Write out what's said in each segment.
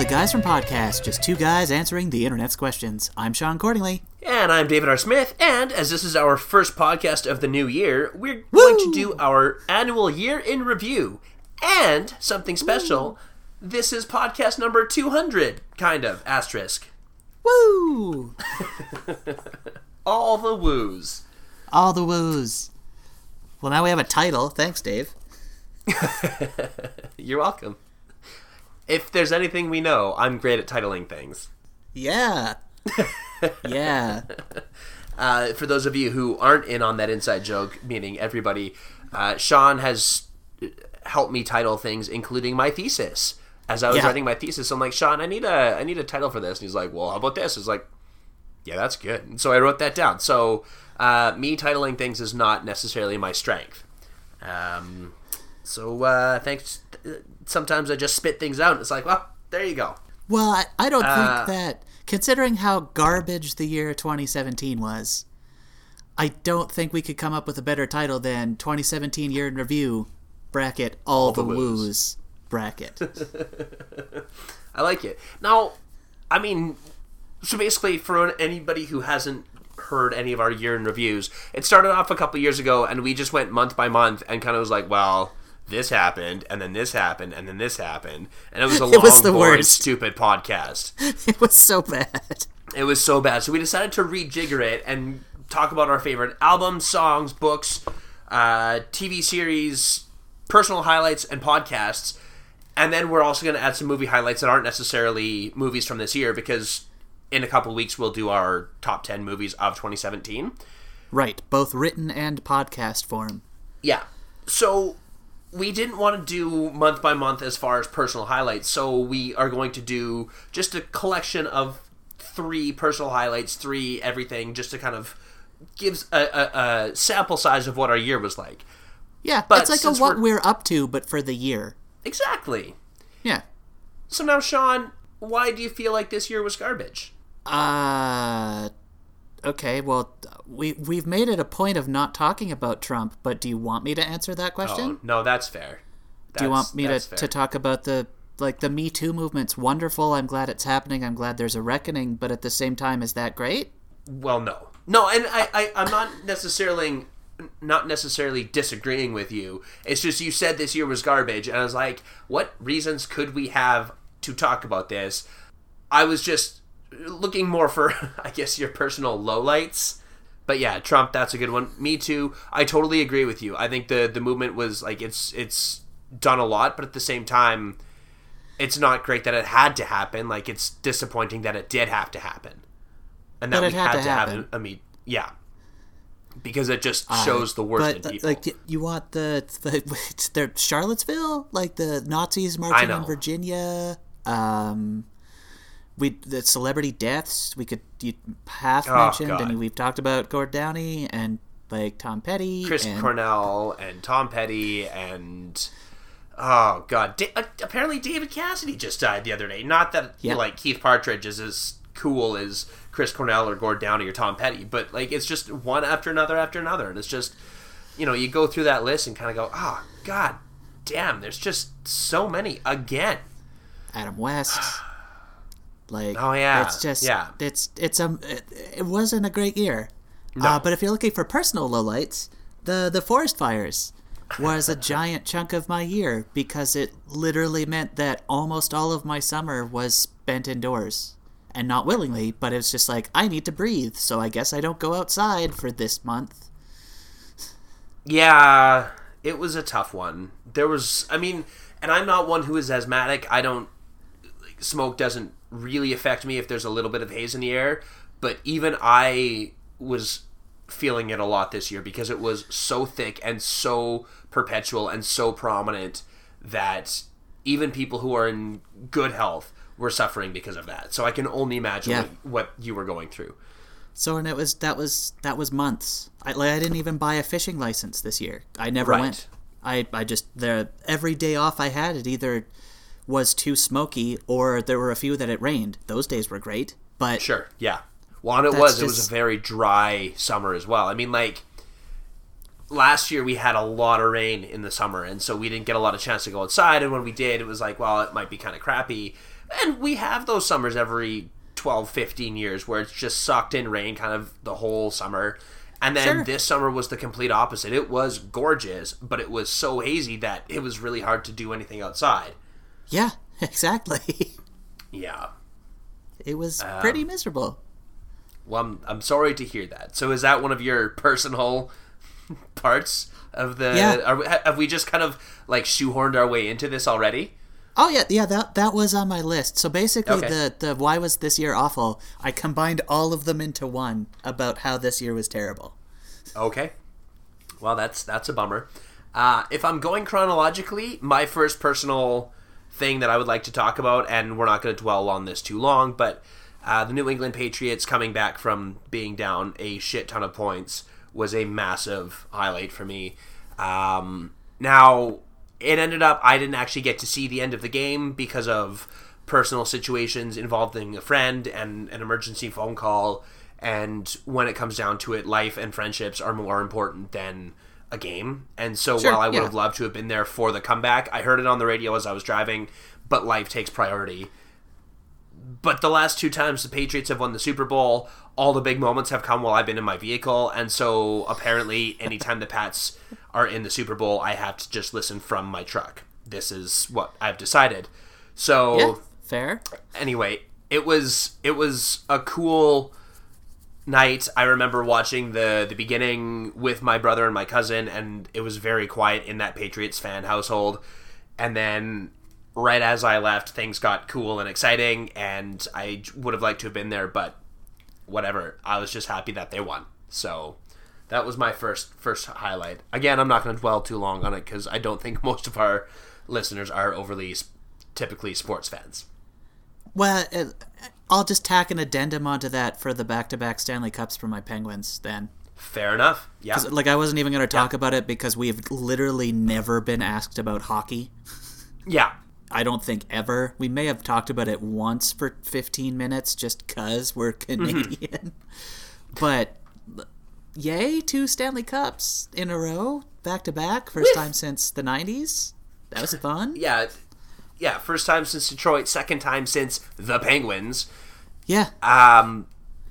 the Guys from Podcast, just two guys answering the internet's questions. I'm Shaun Cordingly. And I'm David R. Smith, and as this is our first podcast of the new year, we're going to do our annual year in review. And something special, this is podcast number 200, kind of, asterisk. Woo! All the woos. All the woos. Well, now we have a title. Thanks, Dave. You're welcome. If there's anything we know, I'm great at titling things. Yeah. yeah. Uh, for those of you who aren't in on that inside joke, meaning everybody, uh, Shaun has helped me title things, including my thesis. As I was Yeah. writing my thesis, I'm like, Shaun, I need a, I need a title for this, and he's like, Well, how about this? It's like, Yeah, that's good. And so I wrote that down. So uh, me titling things is not necessarily my strength. Um, so uh, thanks. Sometimes I just spit things out, and it's like, well, there you go. Well, I, I don't Uh, think that, considering how garbage the year 2017 was, I don't think we could come up with a better title than 2017 Year in Review, bracket, All, the, the woos. woos. bracket. I like it. Now, I mean, so basically, for anybody who hasn't heard any of our year in reviews, it started off a couple years ago, and we just went month by month and kind of was like, well, this happened, and then this happened, and then this happened, and it was a long, was the boring, worst. stupid podcast. it was so bad. It was so bad. So we decided to rejigger it and talk about our favorite albums, songs, books, uh, TV series, personal highlights, and podcasts. And then we're also going to add some movie highlights that aren't necessarily movies from this year because in a couple weeks we'll do our top 10 movies of 2017. Right, both written and podcast form. Yeah. So we didn't want to do month by month as far as personal highlights, so we are going to do just a collection of three personal highlights, three everything, just to kind of gives a, a, a sample size of what our year was like. Yeah, But it's like a what we're- we're up to, but for the year. Exactly. Yeah. So now, Shaun, why do you feel like this year was garbage? Uh okay, well we we've made it a point of not talking about Trump, but do you want me to answer that question? Oh, no, that's fair. do you want me to, fair. to talk about the like the Me Too movement's wonderful. I'm glad it's happening. I'm glad there's a reckoning, but at the same time is that great? Well, no, no, and I, I, I'm not necessarily, not necessarily disagreeing with you. It's just you said this year was garbage, and I was like, what reasons could we have to talk about this? I was just looking more for, I guess, your personal lowlights. But yeah, Trump, that's a good one. Me too. I totally agree with you. I think the the movement was like it's it's done a lot, but at the same time, it's not great that it had to happen. Like it's disappointing that it did have to happen, and that it we had had, to have happen. a, a meet. Yeah, because it just shows the worst in people. like you want the the, the Charlottesville, like the Nazis marching in Virginia. Um, we the celebrity deaths we could you half Oh, mentioned. God. mean, we've talked about Gord Downie and like Tom Petty, Chris and, Cornell and Tom Petty and oh god, da- uh, apparently David Cassidy just died the other day. Not that Yeah. like Keith Partridge is as cool as Chris Cornell or Gord Downie or Tom Petty, but like it's just one after another after another, and it's just you know you go through that list and kind of go, oh god, damn, there's just so many again. Adam West. Like Oh, yeah, it's just yeah. it's it's a it, it wasn't a great year. Uh, but if you're looking for personal lowlights, the the forest fires was a giant chunk of my year because it literally meant that almost all of my summer was spent indoors and not willingly, but it was just like I need to breathe, so I guess I don't go outside for this month. Yeah, it was a tough one. There was, I mean, and I'm not one who is asthmatic. I don't, like, smoke doesn't really affect me if there's a little bit of haze in the air. But even I was feeling it a lot this year because it was so thick and so perpetual and so prominent that even people who are in good health were suffering because of that. So I can only imagine Yeah. what, you were going through. So and it was that was that was months. I like I didn't even buy a fishing license this year. I never Right. went. I I just the every day off I had it either was too smoky or there were a few that it rained. Those days were great, but Sure. Yeah. Well, and it was. It was a very dry summer as well. I mean, like last year we had a lot of rain in the summer, and so we didn't get a lot of chance to go outside. And when we did, it was like, well, it might be kind of crappy. And we have those summers every 12, 15 years where it's just sucked in rain kind of the whole summer. And then Sure. this summer was the complete opposite. It was gorgeous, but it was so hazy that it was really hard to do anything outside. Yeah, exactly. Yeah. It was Um, pretty miserable. Well, I'm, I'm sorry to hear that. So is that one of your personal parts of the Yeah. are, we- have we just kind of like shoehorned our way into this already? Oh yeah, yeah. That that was on my list. So basically, Okay. the the why was this year awful? I combined all of them into one about how this year was terrible. Okay. Well, that's that's a bummer. Uh, if I'm going chronologically, my first personal thing that I would like to talk about, and we're not going to dwell on this too long, but uh, the New England Patriots coming back from being down a shit ton of points was a massive highlight for me. Um, now, it ended up I didn't actually get to see the end of the game because of personal situations involving a friend and an emergency phone call. And when it comes down to it, life and friendships are more important than a game. And so Sure, while I would yeah. have loved to have been there for the comeback, I heard it on the radio as I was driving, but life takes priority. But the last two times the Patriots have won the Super Bowl, all the big moments have come while I've been in my vehicle, and so apparently, anytime the Pats are in the Super Bowl, I have to just listen from my truck. This is what I've decided. So Yeah, fair. anyway, it was it was a cool night. I remember watching the the beginning with my brother and my cousin, and it was very quiet in that Patriots fan household. And then, right as I left, things got cool and exciting, and I would have liked to have been there, but whatever. I was just happy that they won. So that was my first first highlight. Again, I'm not going to dwell too long on it because I don't think most of our listeners are overly typically sports fans. Well, I'll just tack an addendum onto that for the back-to-back Stanley Cups for my Penguins. Then, Fair enough. Yeah. like, I wasn't even going to talk about it because we've literally never been asked about hockey. Yeah. I don't think ever. We may have talked about it once for 15 minutes just because we're mm-hmm. Canadian. but yay, two Stanley Cups in a row, back to back. First time since the 90s. That was fun. Yeah. Yeah. First time since Detroit. Second time since the Penguins. Yeah. Um,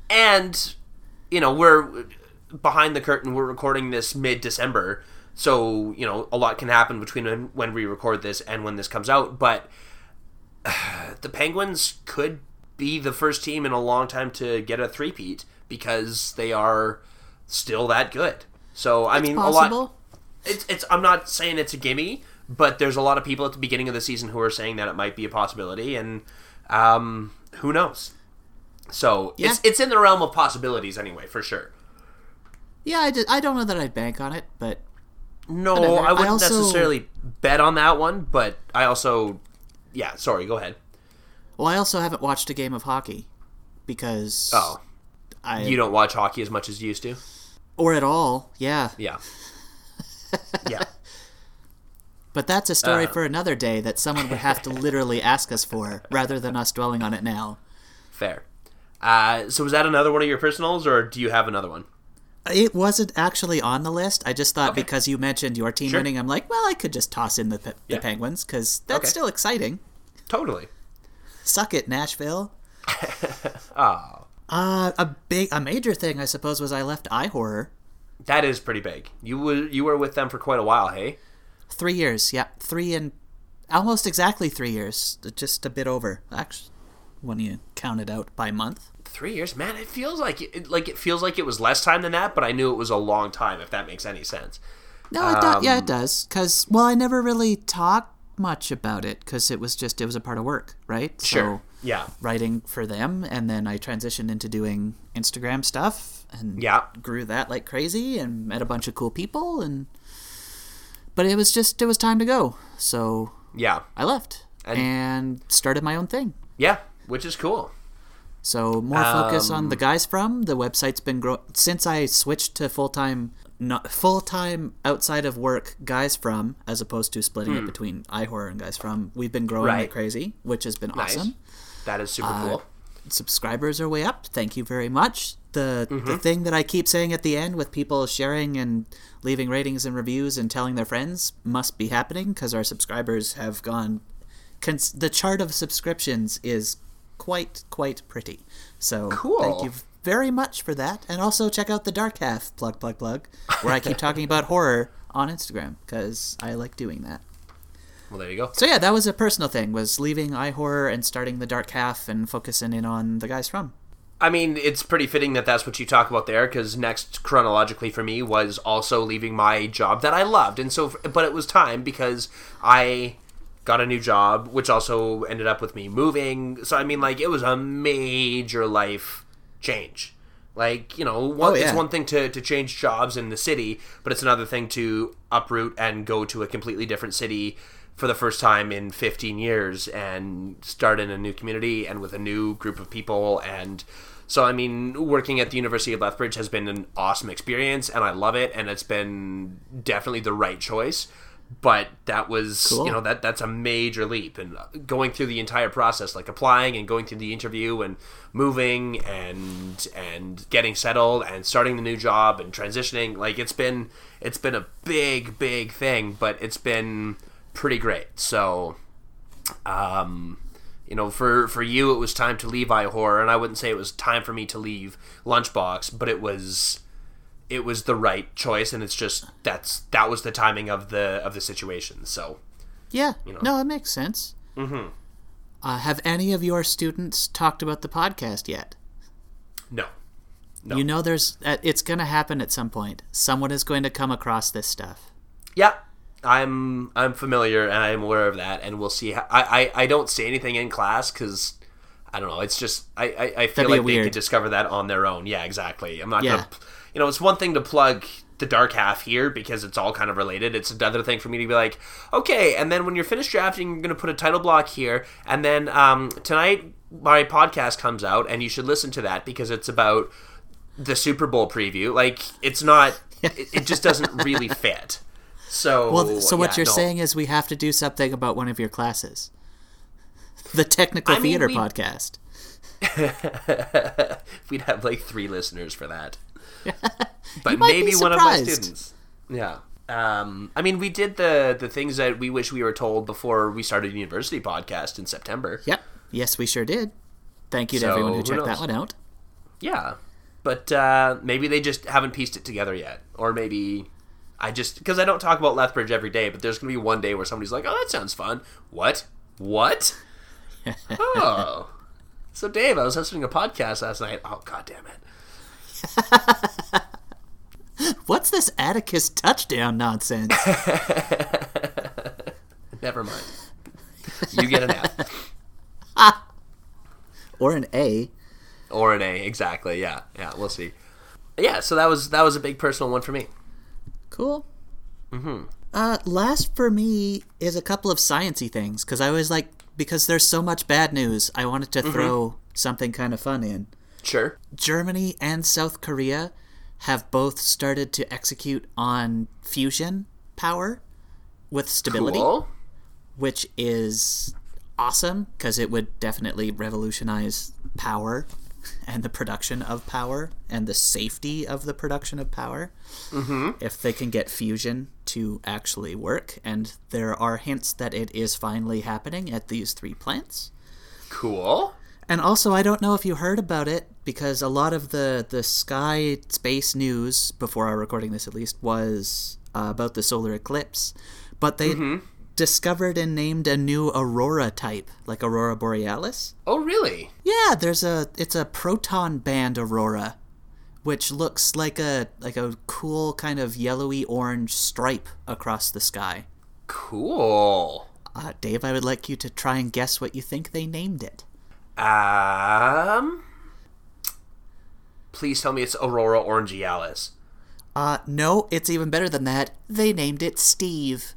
and you know we're behind the curtain. We're recording this mid December, so you know a lot can happen between when, when we record this and when this comes out. But the Penguins could be the first team in a long time to get a three-peat because they are still that good. So I mean, a lot. It's, it's I'm not saying it's a gimme, but there's a lot of people at the beginning of the season who are saying that it might be a possibility, and um, who knows? So it's Yeah. it's in the realm of possibilities anyway, for sure. Yeah, I, just, I don't know that I'd bank on it, but No, Whatever. I wouldn't I also- necessarily bet on that one, but I also, yeah. Sorry, go ahead. well, I also haven't watched a game of hockey because Oh, I you don't watch hockey as much as you used to? or at all. Yeah, Yeah, yeah. But that's a story Uh. for another day that someone would have to literally ask us for, rather than us dwelling on it now. Fair. Uh, so was that another one of your personals, or do you have another one? It wasn't actually on the list. I just thought Okay. because you mentioned your team Sure. winning, I'm like, well, I could just toss in the, Pe- the Penguins because that's Okay. still exciting. Totally. Suck it, Nashville. Oh, Uh, a big, a major thing, I suppose, was I left iHorror. that is pretty big. You were you were with them for quite a while, hey? Three years, yeah, three and almost exactly three years, just a bit over, actually, when you count it out by month. Three years, man. It feels like it, like it feels like it was less time than that, but I knew it was a long time. If that makes any sense. No, it do- yeah, Um, it does. Because well, I never really talked much about it because it was just it was a part of work, right? So Yeah. writing for them, and then I transitioned into doing Instagram stuff, and Yeah. grew that like crazy, and met a bunch of cool people, and but it was just it was time to go, so Yeah. I left and, started my own thing. Yeah. Which is cool. So more focus Um, on the guys from the website's been growing since I switched to full time, not full time outside of work guys from as opposed to splitting it between iHorror and guys from. We've been growing Hmm. Right. like crazy, which has been Nice. awesome. That is super Uh, cool. Subscribers are way up. Thank you very much. The the Mm-hmm. thing that I keep saying at the end with people sharing and leaving ratings and reviews and telling their friends must be happening because our subscribers have gone cons- the chart of subscriptions is quite quite pretty. So Cool. thank you very much for that, and also check out the Dark Half plug plug plug, where I keep talking about horror on Instagram because I like doing that. Well, there you go. So yeah, that was a personal thing. Was leaving iHorror and starting the Dark Half and focusing in on the guys from. I mean, it's pretty fitting that that's what you talk about there, because next chronologically for me was also leaving my job that I loved, and so, but it was time because I got a new job, which also ended up with me moving. So I mean, like, it was a major life change. Like, you know, one, Oh, yeah. it's one thing to, to change jobs in the city, but it's another thing to uproot and go to a completely different city for the first time in 15 years and start in a new community and with a new group of people. And so, I mean, working at the University of Lethbridge has been an awesome experience and I love it. And it's been definitely the right choice. But that was, Cool. you know, that that's a major leap. And going through the entire process, like applying and going through the interview and moving and and getting settled and starting the new job and transitioning, like it's been it's been a big big thing, but it's been pretty great. So, um, you know, for for you, it was time to leave iHorror, and I wouldn't say it was time for me to leave Lunchbox, but it was it was the right choice, and it's just that's that was the timing of the of the situation. So, Yeah, you know. no, it makes sense. Mm-hmm. Uh, have any of your students talked about the podcast yet? no, No. You know, there's uh, it's going to happen at some point. Someone is going to come across this stuff. yeah. I'm I'm familiar and I'm aware of that, and we'll see. How, I, I I don't say anything in class because I don't know. It's just I I, I feel That'd like they could discover that on their own. Yeah, exactly. I'm not Yeah. gonna. You know, it's one thing to plug the dark half here because it's all kind of related. It's another thing for me to be like, okay, and then when you're finished drafting, you're gonna put a title block here, and then um, tonight my podcast comes out, and you should listen to that because it's about the Super Bowl preview. Like, it's not. it, it just doesn't really fit. So Well, so what yeah, you're saying is we have to do something about one of your classes. The technical I mean, theater we- podcast. We'd have like three listeners for that. But maybe be one of my students. Yeah. Um, I mean, we did the the things that we wish we were told before we started university podcast in September. Yep. Yes, we sure did. Thank you to So, everyone who who checked that one out. Yeah, but uh, maybe they just haven't pieced it together yet, or maybe I just because I don't talk about Lethbridge every day, but there's gonna be one day where somebody's like, "Oh, that sounds fun." What? What? oh. So, Dave, I was listening to a podcast last night. Oh, god damn it. What's this Atticus touchdown nonsense? Never mind. You get an F. or an A? or an A, exactly. Yeah, yeah. We'll see. Yeah, so that was that was a big personal one for me. Cool. Mm-hmm. Uh, last for me is a couple of sciency things because I was like because there's so much bad news. I wanted to throw something kind of fun in. Sure. Germany and South Korea have both started to execute on fusion power with stability, Cool. which is awesome because it would definitely revolutionize power and the production of power and the safety of the production of power mm-hmm. if they can get fusion to actually work. And there are hints that it is finally happening at these three plants. Cool. And also, I don't know if you heard about it because a lot of the the sky space news before our recording this, at least, was uh, about the solar eclipse. But they discovered and named a new aurora type, like aurora borealis. Oh, really? Yeah, there's a it's a proton band aurora, which looks like a like a cool kind of yellowy orange stripe across the sky. Cool. Uh, Dave, I would like you to try and guess what you think they named it. Um. Please tell me it's Aurora Orangealis. Uh, no, it's even better than that. They named it Steve.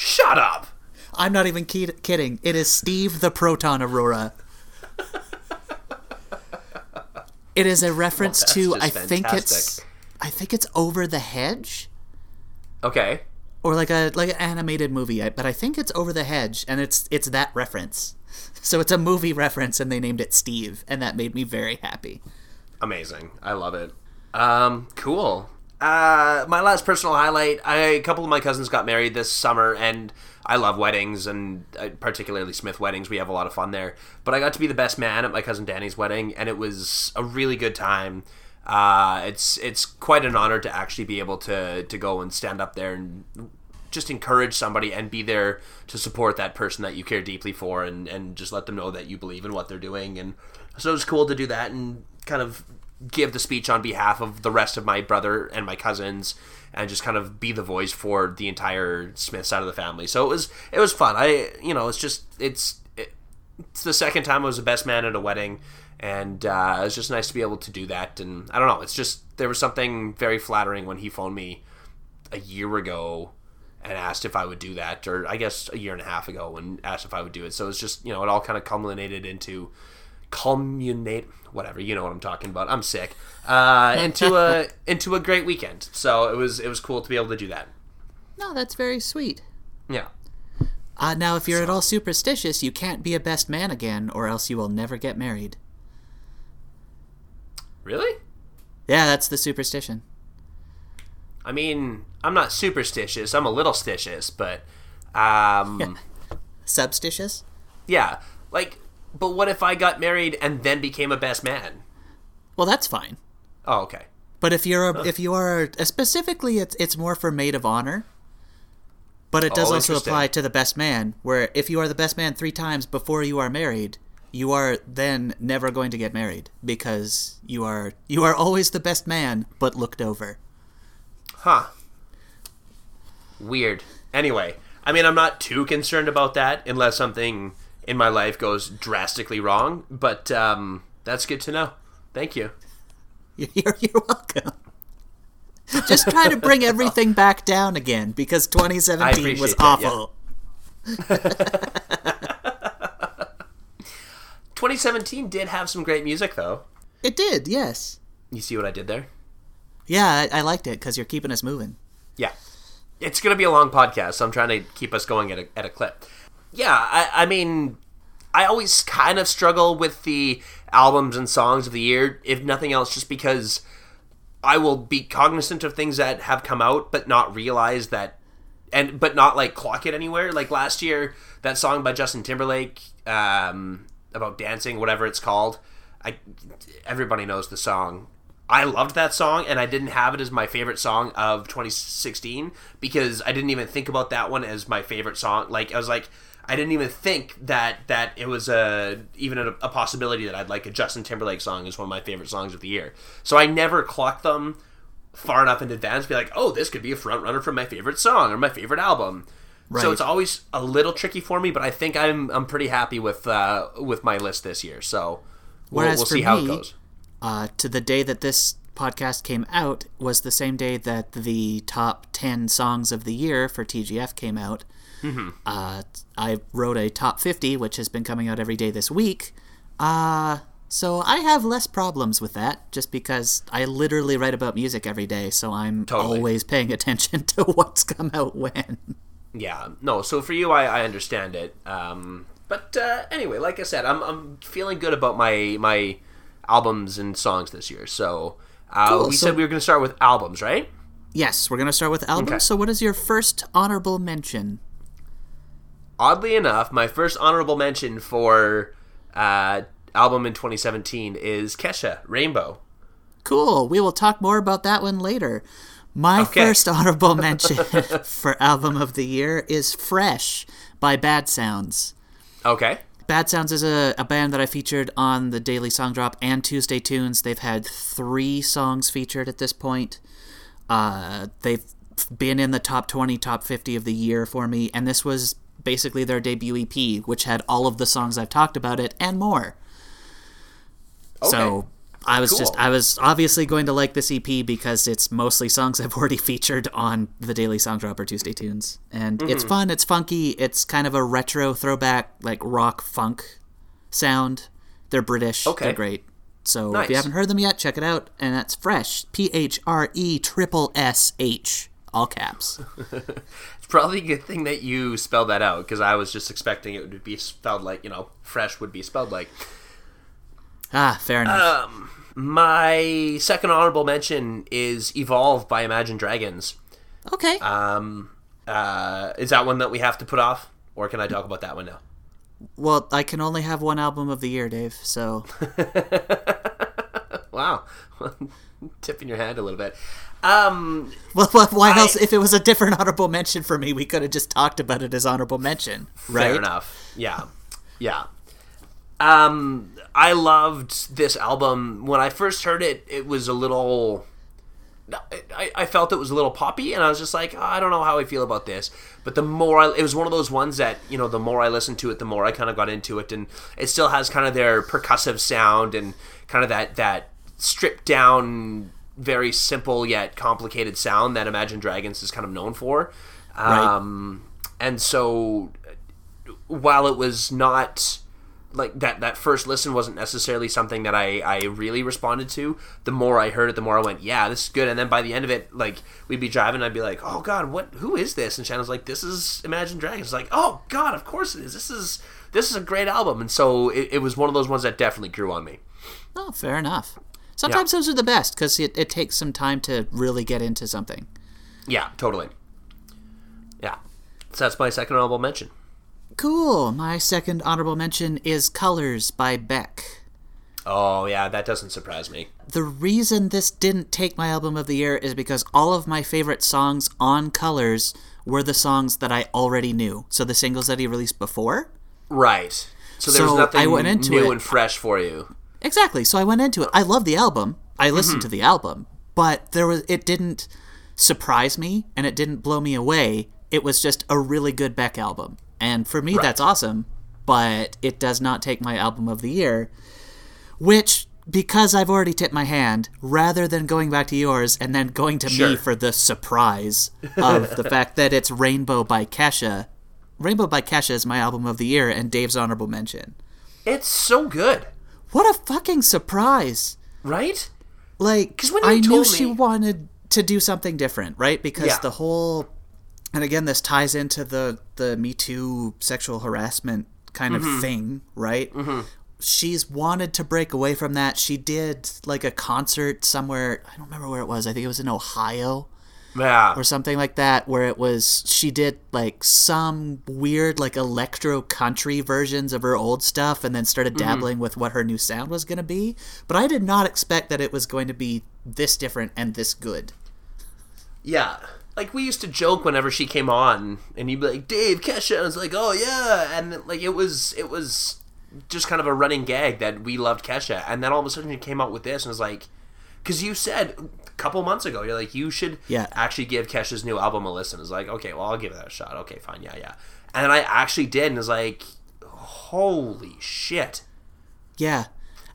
Shut up. I'm not even kid- kidding. It is Steve the Proton Aurora. it is a reference that's to I think it's. I think it's Over the Hedge Okay. or like a like an animated movie, but I think it's Over the Hedge and it's it's that reference. So it's a movie reference and they named it Steve and that made me very happy. Amazing. I love it. Um. Cool. Uh, my last personal highlight: I, a couple of my cousins got married this summer, and I love weddings, and uh, particularly Smith weddings. We have a lot of fun there. But I got to be the best man at my cousin Danny's wedding, and it was a really good time. Uh, it's it's quite an honor to actually be able to to go and stand up there and just encourage somebody and be there to support that person that you care deeply for, and and just let them know that you believe in what they're doing. And so it was cool to do that and kind of give the speech on behalf of the rest of my brother and my cousins and just kind of be the voice for the entire Smith side of the family. So it was it was fun. I you know, it's just it's it, it's the second time I was the best man at a wedding and uh, it was just nice to be able to do that and I don't know, it's just there was something very flattering when he phoned me a year ago and asked if I would do that or I guess a year and a half ago and asked if I would do it. So it's just, you know, it all kind of culminated into culminate whatever you know what I'm talking about. I'm sick. Uh, into a into a great weekend. So it was it was cool to be able to do that. No, that's very sweet. Yeah. Uh, now, if you're so. at all superstitious, you can't be a best man again, or else you will never get married. Really? Yeah, that's the superstition. I mean, I'm not superstitious. I'm a little stitious, but um, substitious. Yeah, like but what if I got married and then became a best man? Well, that's fine. Oh, okay. But if you're a, if you are specifically, it's it's more for maid of honor. But it does oh, also apply to the best man, where if you are the best man three times before you are married, you are then never going to get married because you are you are always the best man, but looked over. Huh. Weird. Anyway, I mean, I'm not too concerned about that unless something in my life goes drastically wrong. But um, that's good to know. Thank you. You're, you're welcome. Just try to bring everything back down again because 2017 was awful. Yeah. 2017 did have some great music, though. It did, yes. You see what I did there? Yeah, I, I liked it because you're keeping us moving. Yeah. It's going to be a long podcast, so I'm trying to keep us going at a, at a clip yeah, I, I mean, I always kind of struggle with the albums and songs of the year, if nothing else, just because I will be cognizant of things that have come out, but not realize that, and but not like clock it anywhere. Like last year, that song by Justin Timberlake um, about dancing, whatever it's called. I everybody knows the song. I loved that song, and I didn't have it as my favorite song of 2016 because I didn't even think about that one as my favorite song. Like I was like I didn't even think that that it was a even a, a, possibility that I'd like a Justin Timberlake song as one of my favorite songs of the year. So I never clocked them far enough in advance to be like, oh, this could be a front runner for my favorite song or my favorite album. Right. So it's always a little tricky for me, but I think I'm I'm pretty happy with uh, with my list this year. So we'll, we'll see me, how it goes. Uh, to the day that this podcast came out was the same day that the top ten songs of the year for TGF came out. Mm-hmm. Uh, I wrote a top 50, which has been coming out every day this week. Uh, so I have less problems with that just because I literally write about music every day, so I'm totally. always paying attention to what's come out when. Yeah, no, so for you, I, I understand it. Um, but uh, anyway, like I said, I'm, I'm feeling good about my, my albums and songs this year. So uh, cool. we so, said we were going to start with albums, right? Yes, we're going to start with albums. Okay. So what is your first honorable mention? Oddly enough, my first honorable mention for uh, album in 2017 is Kesha Rainbow. Cool. We will talk more about that one later. My okay. first honorable mention for album of the year is Phresh by Bad Sounds. Okay. Bad Sounds is a, a band that I featured on the Daily Song Drop and Tuesday Tunes. They've had three songs featured at this point. Uh, they've been in the top 20, top 50 of the year for me, and this was basically their debut EP, which had all of the songs I've talked about it and more. Okay. So I was cool. just I was obviously going to like this EP because it's mostly songs I've already featured on the Daily Song Drop or Tuesday Tunes, and mm-hmm. it's fun. It's funky. It's kind of a retro throwback like rock funk sound. They're British. Okay. They're great. So nice. if you haven't heard them yet, check it out. And that's Phresh. P H R E triple S H. All caps. probably a good thing that you spelled that out because I was just expecting it would be spelled like you know fresh would be spelled like. Ah, fair enough. Um, My second honorable mention is Evolve by Imagine Dragons. Okay. Um, uh, is that one that we have to put off, or can I talk about that one now? well, I can only have one album of the year, Dave. So Wow, tipping your hand a little bit. Um, well, wh- why I- else? If it was a different honorable mention for me, we could have just talked about it as honorable mention, right? Fair enough. Yeah, yeah. Um, I loved this album when I first heard it. It was a little. I, I felt it was a little poppy, and I was just like, "Oh, I don't know how I feel about this. But the more I, it was one of those ones that you know, the more I listened to it, the more I kind of got into it, and it still has kind of their percussive sound and kind of that that stripped down, very simple yet complicated sound that Imagine Dragons is kind of known for. Um, and so while it was not like that that first listen wasn't necessarily something that I, I really responded to the more i heard it the more i went yeah this is good. And then by the end of it like we'd be driving and i'd be like oh god what who is this? And shannon's like this is imagine dragons. Like oh god of course it is. This is this is a great album. And so it, it was one of those ones that definitely grew on me. Oh, fair enough. Sometimes those are the best because it, it takes some time to really get into something. yeah totally yeah so that's my second honorable mention Cool. My second honorable mention is Colors by Beck. oh yeah that doesn't surprise me The reason this didn't take my album of the year is because all of my favorite songs on Colors were the songs that I already knew. So the singles that he released before. right so there was So nothing I went into new it- and fresh for you Exactly. So I went into it. I love the album. I listened Mm-hmm. to the album, but there was it didn't surprise me and it didn't blow me away. It was just a really good Beck album. And for me that's awesome, but it does not take my album of the year, which because I've already tipped my hand, rather than going back to yours and then going to me for the surprise of the fact that it's Rainbow by Kesha. Rainbow by Kesha is my album of the year and Dave's honorable mention. it's so good What a fucking surprise! right like 'Cause when I knew told she wanted to do something different, right? Because Yeah. the whole and again this ties into the the Me Too sexual harassment kind Mm-hmm. of thing, right? She's wanted to break away from that. She did like a concert somewhere, I don't remember where it was. I think it was in Ohio yeah. or something like that where it was she did like some weird like electro country versions of her old stuff and then started Mm-hmm. dabbling with what her new sound was going to be. But i did not expect that it was going to be this different and this good. Yeah. Like we used to joke whenever she came on and you'd be like, Dave Kesha and I was like, Oh yeah. And like it was it was just kind of a running gag that we loved Kesha. And then all of a sudden you came out with this and was like because you said couple months ago you're like you should Yeah. actually give Kesha's new album a listen. It's like okay, well I'll give that a shot. Okay, fine, yeah, yeah. And I actually did, and was like, holy shit. yeah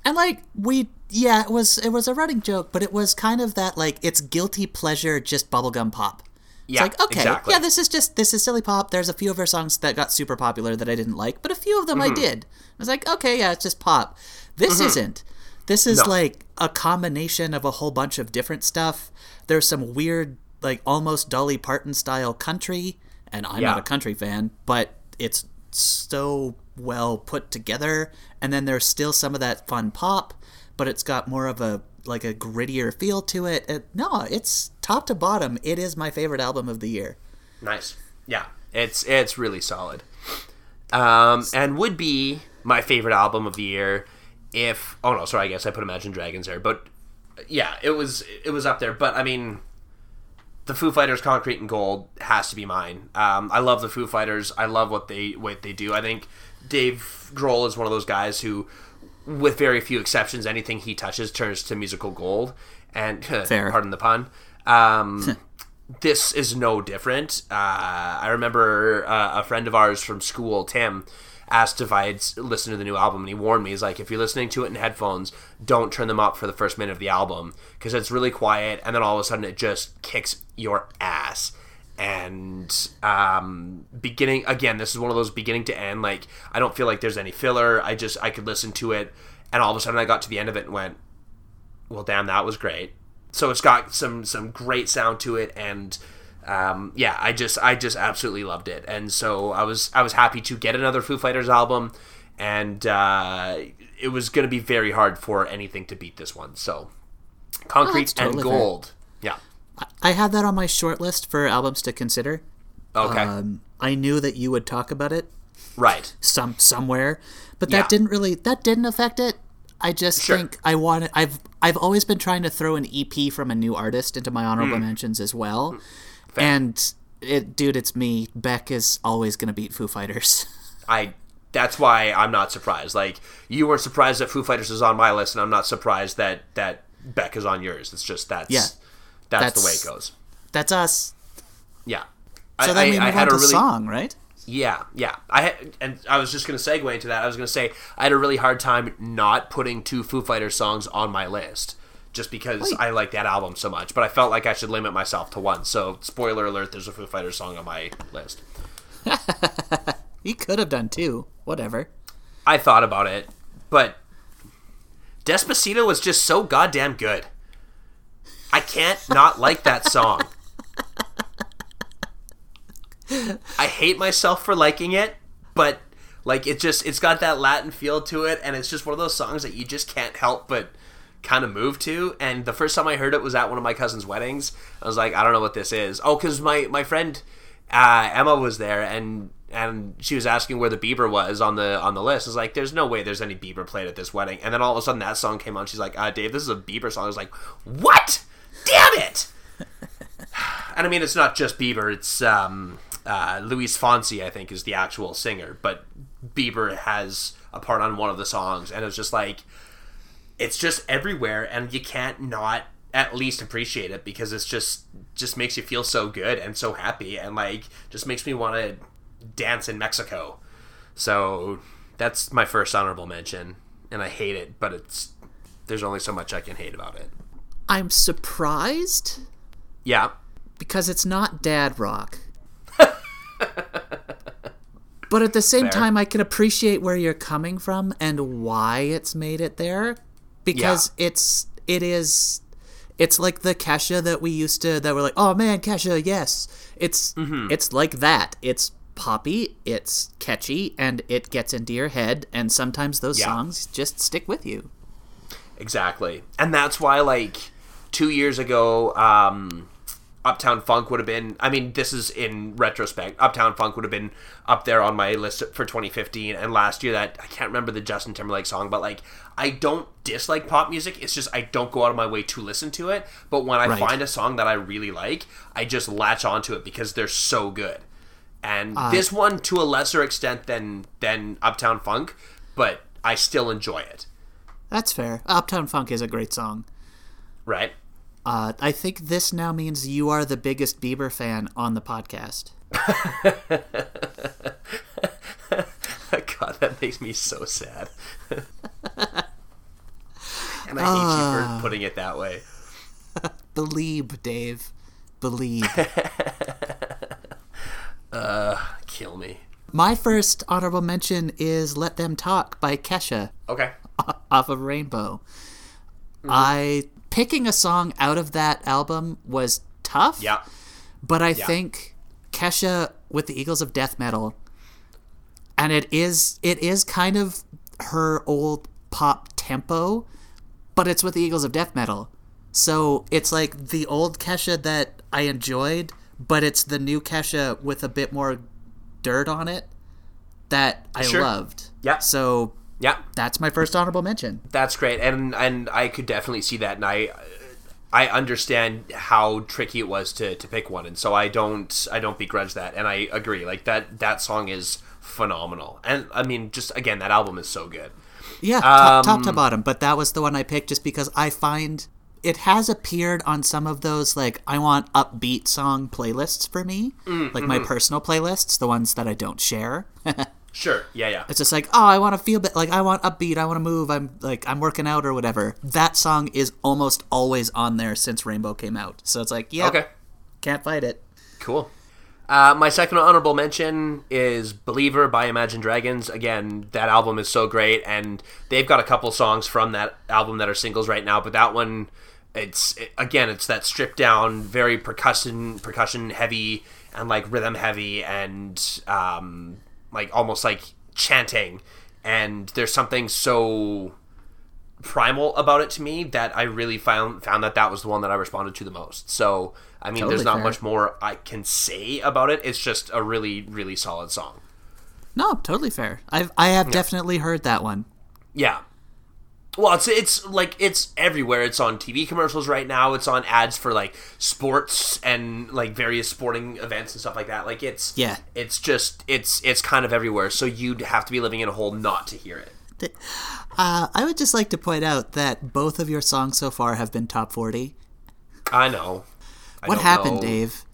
and like we yeah it was it was a running joke but it was kind of that like it's guilty pleasure just bubblegum pop It's Yeah, like, okay, exactly. yeah, this is just this is silly pop. There's a few of her songs that got super popular that I didn't like, but a few of them Mm-hmm. I did. I was like, okay, yeah, it's just pop. This isn't. This is No. like a combination of a whole bunch of different stuff. There's some weird, like almost Dolly Parton style country, and I'm Yeah. not a country fan, but it's so well put together. And then there's still some of that fun pop, but it's got more of a like a grittier feel to it. it no, it's top to bottom. It is my favorite album of the year. Nice. Yeah, it's it's really solid. Um, and would be my favorite album of the year if oh no, sorry, I guess I put Imagine Dragons there, but yeah, it was it was up there. But I mean, the Foo Fighters Concrete and Gold has to be mine. Um, I love the Foo Fighters. I love what they what they do. I think Dave Grohl is one of those guys who, with very few exceptions, anything he touches turns to musical gold. And pardon the pun. Um, this is no different. Uh, I remember uh, a friend of ours from school, Tim, asked if I had listened to the new album, and he warned me. He's like, if you're listening to it in headphones, don't turn them up for the first minute of the album because it's really quiet, and then all of a sudden it just kicks your ass. And um, beginning again, this is one of those beginning to end. Like I don't feel like there's any filler. I just I could listen to it, and all of a sudden I got to the end of it and went, well damn that was great so it's got some some great sound to it and um, yeah i just i just absolutely loved it and so i was i was happy to get another foo fighters album and uh, it was going to be very hard for anything to beat this one. So, Concrete totally and fair. Gold. Yeah. I had that on my short list for albums to consider. Okay. Um, I knew that you would talk about it right. some somewhere, but that Yeah. didn't really that didn't affect it. I just Sure. think I wanted. I've I've always been trying to throw an EP from a new artist into my honorable mentions as well, and it, dude, it's me. Beck is always gonna beat Foo Fighters. I. That's why I'm not surprised. Like you weren't surprised that Foo Fighters is on my list, and I'm not surprised that that Beck is on yours. It's just that's Yeah. that's, the way it goes. That's us. Yeah. So I, then we I, I move had on a to really song, right? Yeah, yeah. I and I was just gonna segue into that. I was gonna say I had a really hard time not putting two Foo Fighters songs on my list, just because Wait. I like that album so much. But I felt like I should limit myself to one. So, spoiler alert: there's a Foo Fighters song on my list. You could have done two. Whatever. I thought about it, but Despacito was just so goddamn good. I can't not like that song. I hate myself for liking it, but like it just it's got that Latin feel to it and it's just one of those songs that you just can't help but kind of moved to and the first time I heard it was at one of my cousin's weddings. I was like, I don't know what this is. Oh, cuz my my friend uh, Emma was there and and she was asking where the Bieber was on the on the list. I was like, "There's no way there's any Bieber played at this wedding." And then all of a sudden, that song came on. She's like, uh, "Dave, this is a Bieber song." I was like, "What? Damn it!" and I mean, it's not just Bieber. It's um, uh, Luis Fonsi, I think, is the actual singer, but Bieber has a part on one of the songs, and it's just like, it's just everywhere, and you can't not at least appreciate it because it's just just makes you feel so good and so happy, and like just makes me want to dance in Mexico. So that's my first honorable mention, and I hate it, but it's there's only so much I can hate about it. I'm surprised Yeah, because it's not dad rock. but at the same Fair. time, I can appreciate where you're coming from and why it's made it there because it's it is it's like the Kesha that we used to that were like, oh man, Kesha, yes. It's Mm-hmm. it's like that. It's poppy, it's catchy, and it gets into your head. And sometimes those Yeah. songs just stick with you. Exactly. And that's why, like, two years ago, um, Uptown Funk would have been. I mean, this is in retrospect. Uptown Funk would have been up there on my list for 2015. And last year, that I can't remember the Justin Timberlake song, but like, I don't dislike pop music. It's just I don't go out of my way to listen to it. But when I Right. find a song that I really like, I just latch onto it because they're so good. And this one, to a lesser extent than than Uptown Funk, but I still enjoy it. That's fair. Uptown Funk is a great song. Right. Uh, I think this now means you are the biggest Bieber fan on the podcast. God, that makes me so sad. and I hate you for putting it that way. Believe, Dave. Believe. uh, Kill me. My first honorable mention is Let Them Talk by Kesha Okay. off of Rainbow. Mm-hmm. I picking a song out of that album was tough. Yeah. But I think Kesha with the Eagles of Death Metal and it is it is kind of her old pop tempo, but it's with the Eagles of Death Metal. So it's like the old Kesha that I enjoyed, but it's the new Kesha with a bit more dirt on it that I Sure. loved. Yeah. So Yeah. that's my first honorable mention. That's great. And and I could definitely see that and I I understand how tricky it was to, to pick one and so I don't I don't begrudge that and I agree. Like that that song is phenomenal. And I mean just again that album is so good. Yeah, top, top Um, to bottom. But that was the one I picked just because I find it has appeared on some of those like I want upbeat song playlists for me, Mm, like mm-hmm. my personal playlists, the ones that I don't share. Sure. Yeah, yeah. it's just like, oh, I want to feel bit like I want upbeat, I want to move, I'm like I'm working out or whatever. That song is almost always on there since Rainbow came out. So it's like, yeah, Okay. can't fight it. Cool. Uh, my second honorable mention is Believer by Imagine Dragons. Again, that album is so great, and they've got a couple songs from that album that are singles right now. But that one, it's it- again, it's that stripped down, very percussion percussion heavy and like rhythm heavy, and um, like almost like chanting. and there's something so primal about it to me that I really found found that that was the one that I responded to the most. So I mean, Totally there's not fair. much more I can say about it. It's just a really really solid song. No, totally fair. I've I have definitely heard that one. Yeah. Well, it's it's like it's everywhere. It's on TV commercials right now. It's on ads for like sports and like various sporting events and stuff like that. Like it's Yeah. It's just it's it's kind of everywhere. So you'd have to be living in a hole not to hear it. Uh, I would just like to point out that both of your songs so far have been top forty. I know. I What happened, know. Dave?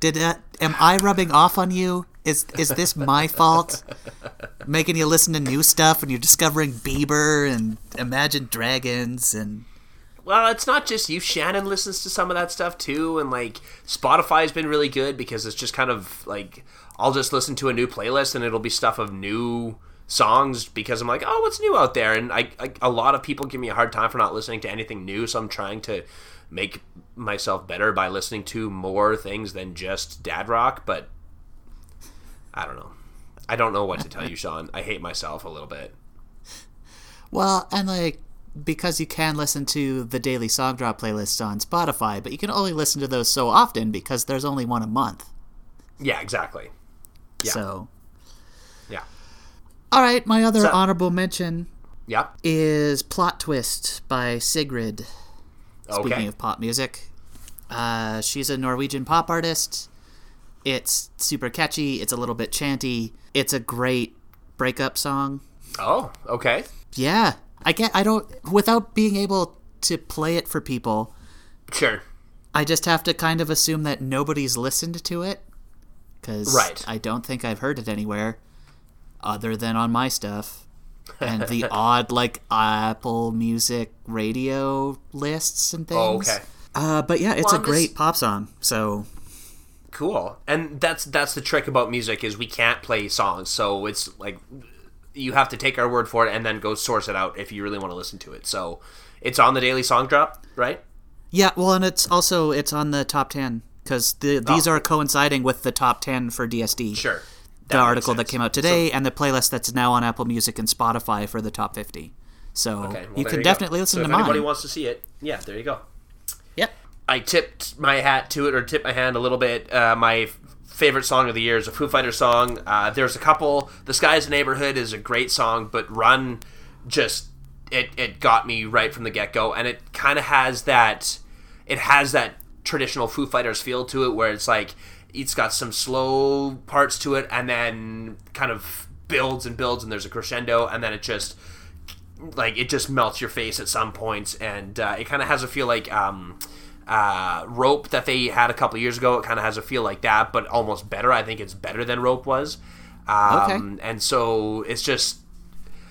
Did that, am I rubbing off on you? Is is this my fault? Making you listen to new stuff and you're discovering Bieber and Imagine Dragons and Well, it's not just you. Shannon listens to some of that stuff too, and like Spotify's been really good because it's just kind of like I'll just listen to a new playlist and it'll be stuff of new songs because I'm like, oh, what's new out there? And I, I a lot of people give me a hard time for not listening to anything new, so I'm trying to make myself better by listening to more things than just dad rock. But I don't know. I don't know what to tell you, Shaun. I hate myself a little bit. well, and like because you can listen to the daily song drop playlist on Spotify, but you can only listen to those so often because there's only one a month. Yeah, exactly. Yeah. So, Yeah. all right, my other So- honorable mention Yeah. is Plot Twist by Sigrid. Speaking Okay. of pop music, uh, she's a Norwegian pop artist. It's super catchy. It's a little bit chanty. It's a great breakup song. Oh, okay. Yeah, I get. I don't without being able to play it for people. Sure. I just have to kind of assume that nobody's listened to it because Right. I don't think I've heard it anywhere other than on my stuff and the odd like Apple Music radio lists and things. Oh, okay. Uh, but yeah, it's Well, a great pop song. So Cool. And that's that's the trick about music is we can't play songs. So it's like you have to take our word for it and then go source it out if you really want to listen to it. So it's on the daily song drop, right? yeah, well, and it's also it's on the top ten because the, these Oh. are coinciding with the top ten for DSD. Sure. the article that came out today and the playlist that's now on Apple Music and Spotify for the top 50. So Okay, well, you can go. definitely listen so to if mine. anybody wants to see it, yeah, there you go. I tipped my hat to it or tipped my hand a little bit. Uh, my favorite song of the year is a Foo Fighters song. Uh, there's a couple. The Sky's Neighborhood is a great song, but Run just it it got me right from the get go, and it kind of has that it has that traditional Foo Fighters feel to it, where it's like it's got some slow parts to it, and then kind of builds and builds, and there's a crescendo, and then it just like it just melts your face at some points, and uh, it kind of has a feel like um, uh, rope that they had a couple years ago. It kind of has a feel like that, but almost better. I think it's better than rope was. Um, And so it's just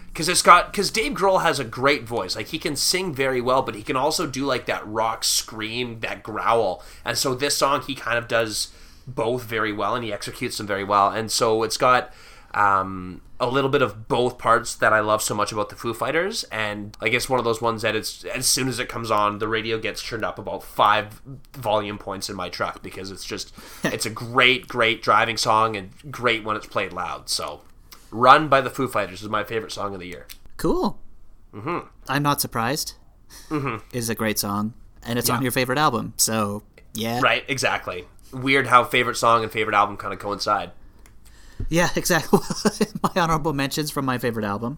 because it's got because Dave Grohl has a great voice. Like he can sing very well, but he can also do like that rock scream, that growl. And so this song he kind of does both very well, and he executes them very well. And so it's got um, a little bit of both parts that I love so much about the Foo Fighters. And I guess one of those ones that it's as soon as it comes on, the radio gets turned up about five volume points in my truck because it's just it's a great, great driving song and great when it's played loud. So. Run by the Foo Fighters is my favorite song of the year. Cool. Mm-hmm. I'm not surprised. Mm-hmm. It's a great song, and it's on your favorite album. So yeah, Right, exactly. Weird how favorite song and favorite album kind of coincide. Yeah, exactly. my honorable mentions from my favorite album.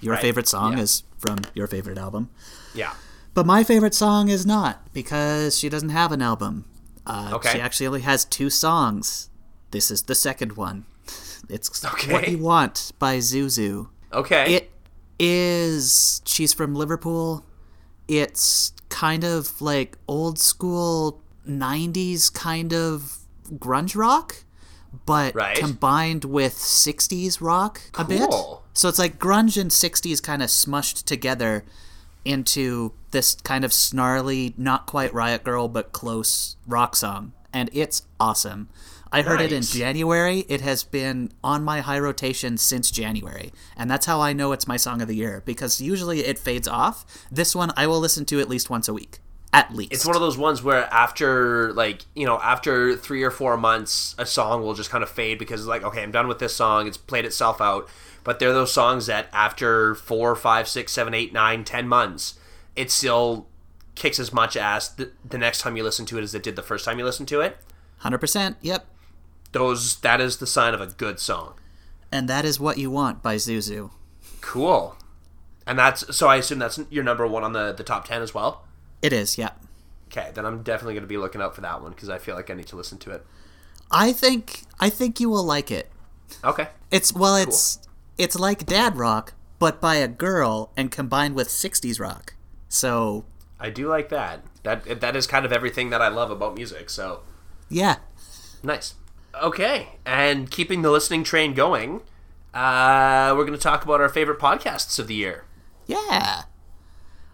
Your Right, favorite song yeah. is from your favorite album, Yeah. but my favorite song is not because she doesn't have an album. Uh, Okay. She actually only has two songs. This is the second one. It's Okay. "What You Want" by Zuzu. Okay. It is. She's from Liverpool. It's kind of like old school 90s kind of grunge rock, but Right. combined with 60s rock a bit. So it's like grunge and 60s kind of smushed together into this kind of snarly, not quite Riot Girl, but close rock song. And it's awesome. I heard it in January. It has been on my high rotation since January. And that's how I know it's my song of the year because usually it fades off. This one I will listen to at least once a week. At least. It's one of those ones where after like you know after three or four months, a song will just kind of fade because it's like okay, I'm done with this song. It's played itself out. But they're those songs that after four, five, six, seven, eight, nine, ten months, it still kicks as much ass the, the next time you listen to it as it did the first time you listened to it. Hundred percent. Yep. Those that is the sign of a good song. And that is what you want by Zuzu. Cool. And that's so I assume that's your number one on the the top ten as well. It is. Yeah. Okay, then I'm definitely going to be looking out for that one because I feel like I need to listen to it. I think I think you will like it. Okay. It's well, it's it's like dad rock, but by a girl and combined with '60s rock. So I do like that. That that is kind of everything that I love about music. So yeah, nice. Okay, and keeping the listening train going, uh, we're going to talk about our favorite podcasts of the year. Yeah.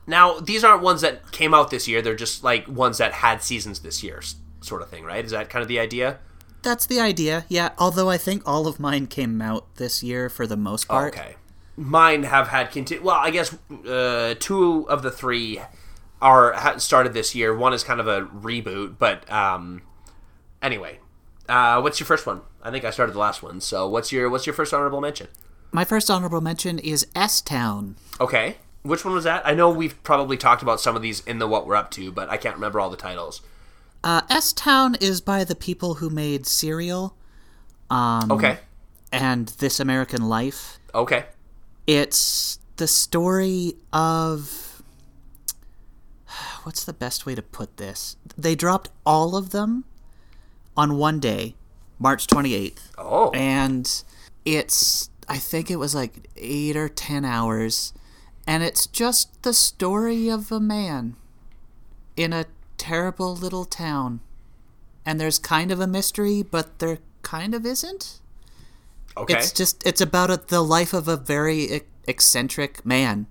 Now, these aren't ones that came out this year. They're just like ones that had seasons this year, sort of thing, right? Is that kind of the idea? That's the idea, yeah. Although I think all of mine came out this year for the most part. Okay. Mine have had continue. Well, I guess uh, two of the three are started this year. One is kind of a reboot, but um, anyway, uh, what's your first one? I think I started the last one. So what's your what's your first honorable mention? My first honorable mention is S Town. Okay. Which one was that? I know we've probably talked about some of these in the what we're up to, but I can't remember all the titles. Uh, S Town is by the people who made Serial. Um, okay. And This American Life. Okay. It's the story of. What's the best way to put this? They dropped all of them on one day, March 28th. Oh. And it's, I think it was like eight or ten hours. And it's just the story of a man in a terrible little town. And there's kind of a mystery, but there kind of isn't. Okay. It's just it's about a, the life of a very eccentric man,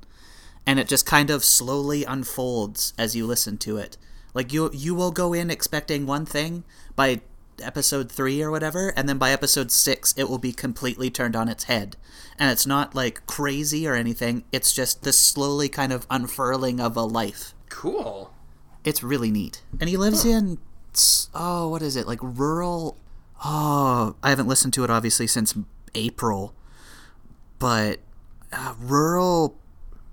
and it just kind of slowly unfolds as you listen to it. Like you you will go in expecting one thing by episode 3 or whatever, and then by episode 6 it will be completely turned on its head. And it's not like crazy or anything, it's just this slowly kind of unfurling of a life. Cool. It's really neat. And he lives huh. in oh, what is it? Like rural Oh, I haven't listened to it obviously since April, but uh, rural,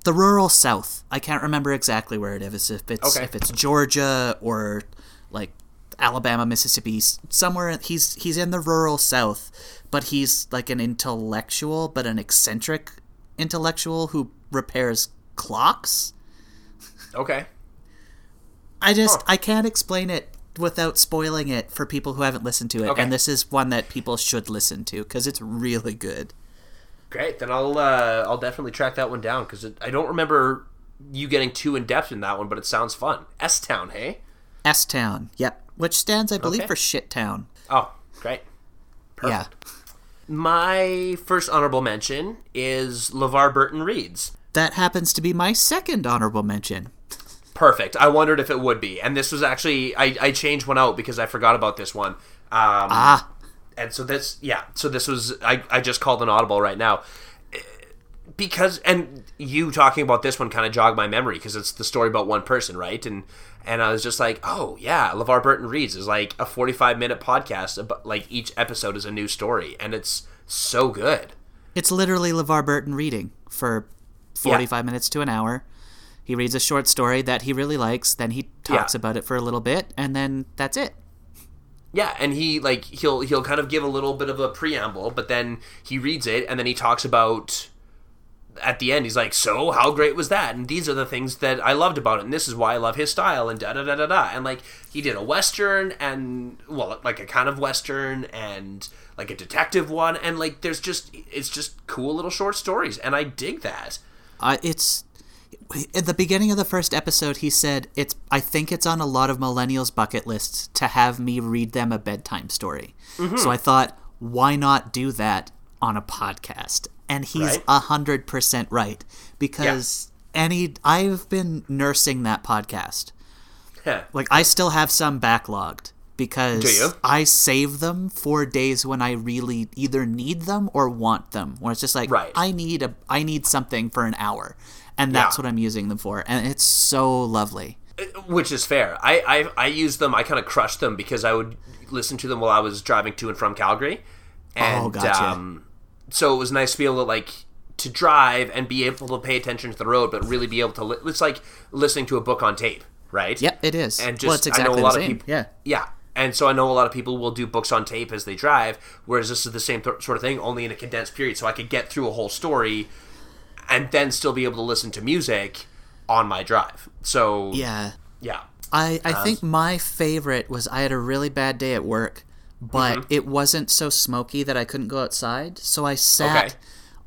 the rural South. I can't remember exactly where it is. If it's okay. if it's Georgia or like Alabama, Mississippi, somewhere. He's he's in the rural South, but he's like an intellectual, but an eccentric intellectual who repairs clocks. Okay. I just huh. I can't explain it without spoiling it for people who haven't listened to it. Okay. And this is one that people should listen to because it's really good. Great, then I'll uh, I'll definitely track that one down because I don't remember you getting too in depth in that one, but it sounds fun. S Town, hey? S Town, yep. Which stands, I believe, okay. for Shit Town. Oh, great. Perfect. Yeah. My first honorable mention is LeVar Burton Reads. That happens to be my second honorable mention. Perfect. I wondered if it would be, and this was actually I, I changed one out because I forgot about this one. Um, ah. And so this, yeah. So this was I I just called an audible right now because and you talking about this one kind of jogged my memory because it's the story about one person, right? And and I was just like, oh yeah, LeVar Burton reads is like a forty-five minute podcast, about, like each episode is a new story, and it's so good. It's literally LeVar Burton reading for forty-five yeah. minutes to an hour. He reads a short story that he really likes, then he talks yeah. about it for a little bit, and then that's it. Yeah, and he like he'll he'll kind of give a little bit of a preamble, but then he reads it and then he talks about at the end he's like, "So, how great was that?" And these are the things that I loved about it, and this is why I love his style and da da da da da. And like he did a western and well, like a kind of western and like a detective one and like there's just it's just cool little short stories and I dig that. Uh, it's at the beginning of the first episode he said it's i think it's on a lot of millennials bucket lists to have me read them a bedtime story mm-hmm. so i thought why not do that on a podcast and he's a hundred percent right because yeah. any i've been nursing that podcast yeah. like i still have some backlogged because I save them for days when I really either need them or want them. When it's just like right. I need a I need something for an hour, and that's yeah. what I'm using them for, and it's so lovely. which is fair. I I, I used them. I kind of crushed them because I would listen to them while I was driving to and from Calgary, and Oh, gotcha. um, so it was nice to be able to like to drive and be able to pay attention to the road, but really be able to. Li- it's like listening to a book on tape, right? Yep, it is. And just well, it's I know a lot of same. people. Yeah. yeah. And so I know a lot of people will do books on tape as they drive, whereas this is the same th- sort of thing, only in a condensed period. So I could get through a whole story, and then still be able to listen to music on my drive. So Yeah. yeah. I, I uh, think my favorite was I had a really bad day at work, but Mm-hmm. it wasn't so smoky that I couldn't go outside. So I sat Okay.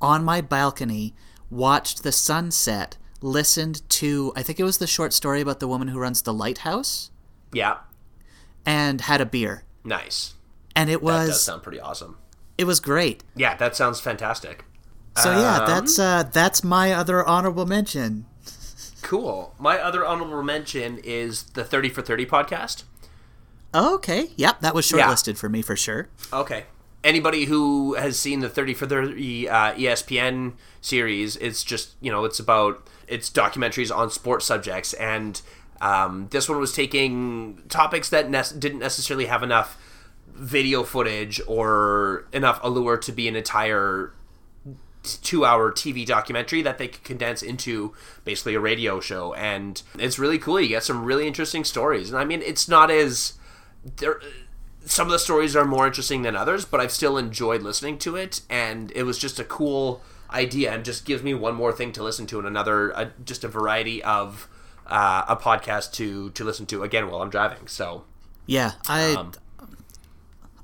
on my balcony, watched the sunset, listened to, I think it was the short story about the woman who runs the lighthouse, Yeah. and had a beer. Nice. And it was That does sound pretty awesome. it was great. Yeah, that sounds fantastic. So yeah, Um, that's uh, that's my other honorable mention. Cool. My other honorable mention is the 30 for 30 podcast. Oh, okay, yep, that was Yeah. shortlisted for me for sure. Okay. Anybody who has seen the 30 for 30 uh, ESPN series, it's just, you know, it's about, it's documentaries on sports subjects. And um, this one was taking topics that ne- didn't necessarily have enough video footage or enough allure to be an entire two hour TV documentary that they could condense into basically a radio show. And it's really cool. You get some really interesting stories. And I mean, it's not as. There, some of the stories are more interesting than others, but I've still enjoyed listening to it. And it was just a cool idea and just gives me one more thing to listen to and another, uh, just a variety of. Uh, a podcast to to listen to again while I'm driving. So Yeah, I Um,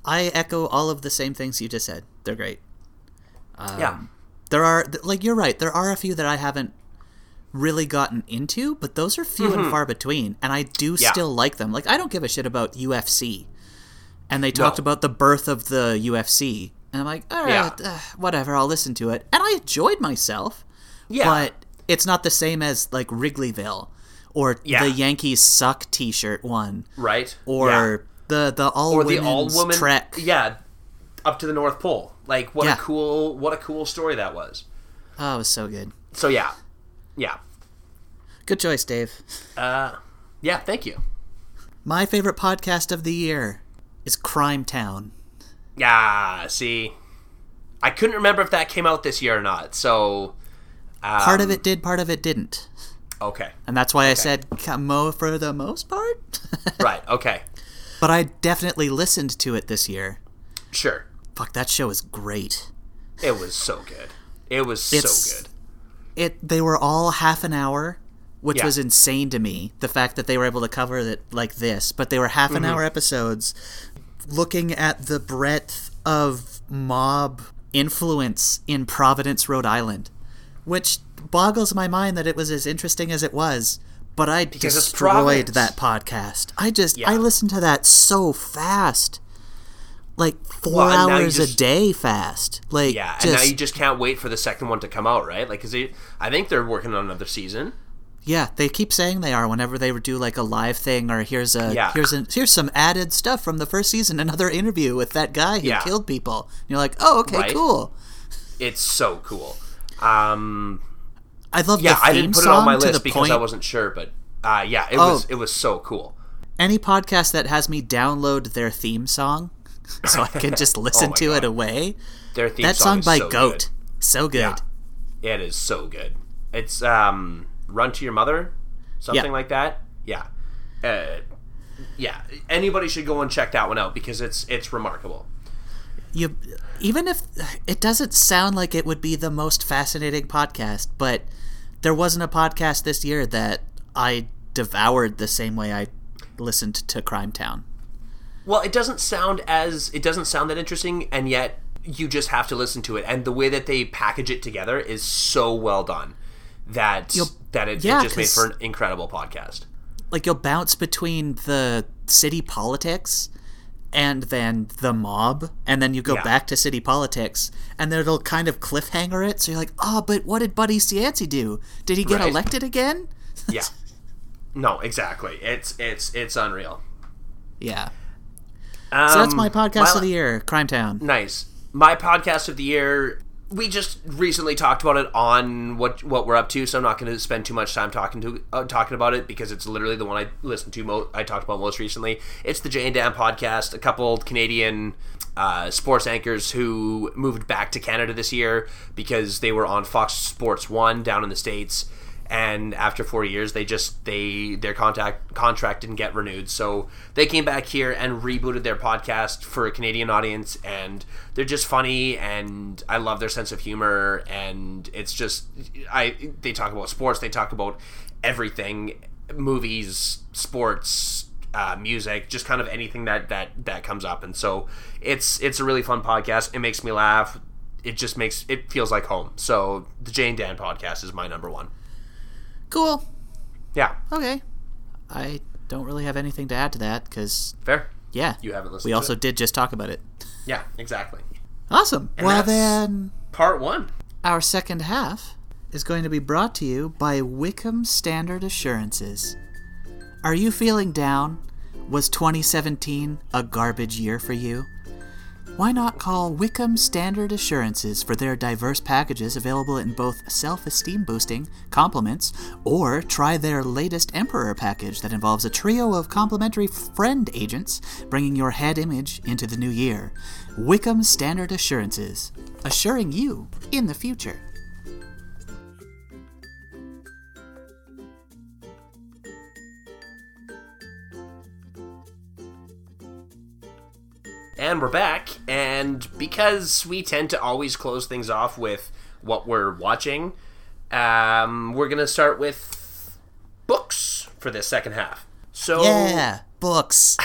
I echo all of the same things you just said. They're great. yeah, There are like you're right. There are a few that I haven't really gotten into, but those are few and far between, and I do Mm-hmm. Yeah. still like them. Like I don't give a shit about UFC, and they talked No. about the birth of the UFC, and I'm like, all right, Yeah. uh, whatever. I'll listen to it, and I enjoyed myself. yeah, But it's not the same as like Wrigleyville or Yeah. the Yankees suck T-shirt one, right, or the the all or the all woman trek. yeah up to the north pole like what a cool what a cool story that was Oh, it was so good. so yeah yeah Good choice, Dave. uh yeah thank you My favorite podcast of the year is Crime Town. yeah see i couldn't remember if that came out this year or not so um, Part of it did, part of it didn't. okay And that's why I said Camo for the most part. right okay but I definitely listened to it this year. sure Fuck, that show is great. it was so good it was It's- so good It they were all half an hour, which Yeah. was insane to me. The fact that they were able to cover it like this, but they were half Mm-hmm. an hour episodes looking at the breadth of mob influence in Providence, Rhode Island, which boggles my mind that it was as interesting as it was. But I it's destroyed that podcast. I just Yeah. I listened to that so fast. Like four Well, and hours just- a day fast. Like yeah and just, now you just can't wait for the second one to come out right like cause it i think they're working on another season Yeah, they keep saying they are whenever they do like a live thing or here's a Yeah. here's a here's some added stuff from the first season, another interview with that guy who Yeah. killed people. And you're like, oh, okay, Right. cool. it's so cool um I love Yeah, the I didn't put it on my list because point. I wasn't sure, but uh, yeah, it Oh. was it was so cool. Any podcast that has me download their theme song, so I can just listen Oh to it away. Their theme That song, song by so Goat, so good. Good. It is so good. It's um, "Run to Your Mother," something Yeah. like that. Yeah, uh, yeah. Anybody should go and check that one out because it's it's remarkable. You even if it doesn't sound like it would be the most fascinating podcast, but there wasn't a podcast this year that I devoured the same way I listened to Crime Town. Well, it doesn't sound as it doesn't sound that interesting, and yet you just have to listen to it. And the way that they package it together is so well done that You'll- that it, yeah, it just made for an incredible podcast. like you'll bounce between the city politics and then the mob and then you go Yeah. back to city politics and then it'll kind of cliffhanger it so you're like oh but what did buddy Cianci do did he get Right. elected again Yeah. No, exactly. It's it's it's unreal. yeah so that's Um, my podcast my- of the year crime town Nice. My podcast of the year we just recently talked about it on what what we're up to, so I'm not going to spend too much time talking to uh, talking about it because it's literally the one I listened to. Mo- I talked about most recently. It's the Jay and Dan podcast. A couple Canadian uh, sports anchors who moved back to Canada this year because they were on Fox Sports One down in the states and after four years they just they their contact contract didn't get renewed so they came back here and rebooted their podcast for a canadian audience and they're just funny and i love their sense of humor and it's just i they talk about sports they talk about everything movies sports uh, music, just kind of anything that that that comes up, and so it's it's a really fun podcast. It makes me laugh. It just makes it feels like home. So the Jay and Dan podcast is my number one. Cool. Yeah. Okay. I don't really have anything to add to that because Fair. yeah, You haven't listened we also it? did just talk about it. Yeah, exactly. Awesome. And well then, Part one. our second half is going to be brought to you by Wickham Standard Assurances. Are you feeling down? Was 2017 a garbage year for you? Why not call Wickham Standard Assurances for their diverse packages available in both self esteem boosting, compliments, or try their latest Emperor package that involves a trio of complimentary friend agents bringing your head image into the new year. Wickham Standard Assurances, assuring you in the future. And we're back, and because we tend to always close things off with what we're watching, um, we're gonna start with books for this second half. So Yeah, books.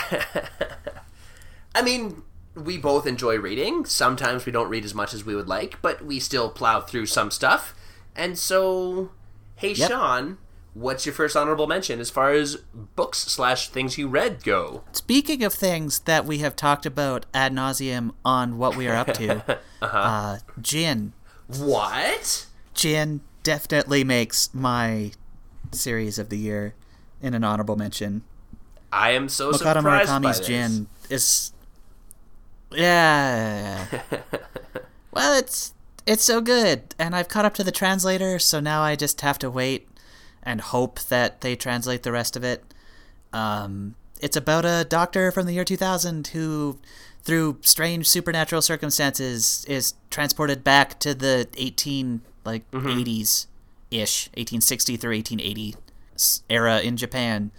I mean, we both enjoy reading. Sometimes we don't read as much as we would like, but we still plow through some stuff. And so, hey, Yep. Shaun, what's your first honorable mention as far as books slash things you read go? Speaking of things that we have talked about ad nauseum on what we are up to, uh Jin. What? Jin definitely makes my series of the year in an honorable mention. I am so Makoto surprised by Murakami's this. Jin is yeah. well, it's it's so good, and I've caught up to the translator, so now I just have to wait and hope that they translate the rest of it. Um, it's about a doctor from the year 2000 who, through strange supernatural circumstances, is transported back to the 18 like 80s ish, 1860 through 1880 era in Japan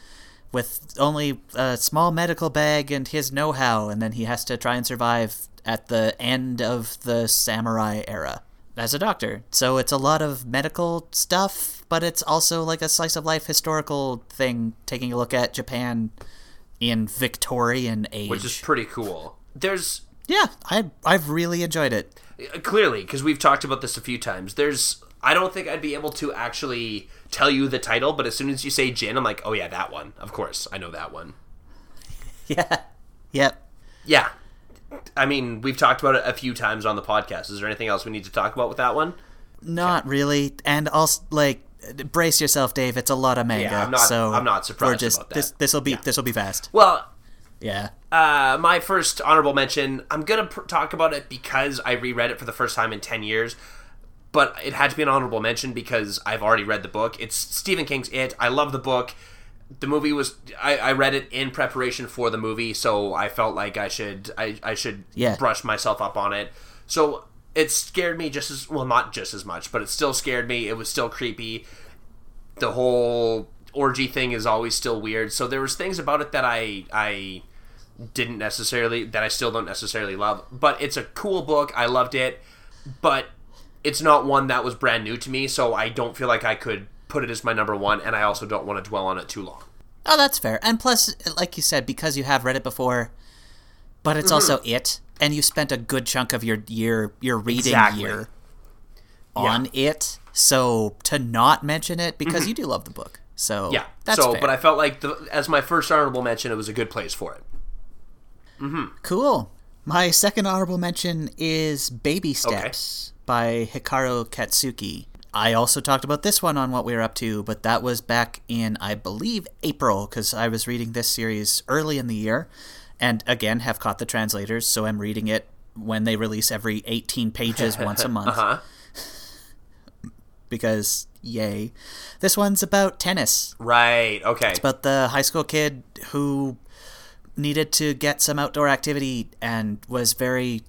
with only a small medical bag and his know-how and then he has to try and survive at the end of the samurai era as a doctor so it's a lot of medical stuff but it's also like a slice of life historical thing taking a look at japan in victorian age which is pretty cool. There's yeah I, i've really enjoyed it uh, clearly because we've talked about this a few times. There's I don't think I'd be able to actually tell you the title, but as soon as you say Jin, I'm like, oh yeah, that one. Of course, I know that one. yeah yep Yeah. I mean, we've talked about it a few times on the podcast. Is there anything else we need to talk about with that one? Not really, and also like brace yourself, Dave. It's a lot of manga. Yeah, I'm not- so I'm not surprised we're just, about that. This this will be this will be fast. Well, Yeah. uh, my first honorable mention. I'm gonna pr- talk about it because I reread it for the first time in ten years. But it had to be an honorable mention because I've already read the book. It's Stephen King's It. I love the book. The movie was I, I read it in preparation for the movie, so I felt like I should I, I should Yeah. brush myself up on it. So it scared me just as well, not just as much, but it still scared me. It was still creepy. The whole orgy thing is always still weird. So there was things about it that I I didn't necessarily that I still don't necessarily love. But it's a cool book. I loved it. But it's not one that was brand new to me, so I don't feel like I could put it as my number one, and I also don't want to dwell on it too long. Oh, that's fair. And plus, like you said, because you have read it before, but it's also Mm-hmm. it, and you spent a good chunk of your year your reading Exactly. year on it. So to not mention it because you do love the book. So Mm-hmm. Yeah. that's so, fair. but I felt like the, as my first honorable mention, it was a good place for it. Mm-hmm. Cool. My second honorable mention is Baby Steps by Hikaru Katsuki. I also talked about this one on what we were up to, but that was back in, I believe, April, because I was reading this series early in the year, and again have caught the translators, so I'm reading it when they release every 18 pages once a month. Uh-huh. Because, yay. This one's about tennis. Right. Okay. It's About the high school kid who needed to get some outdoor activity and was very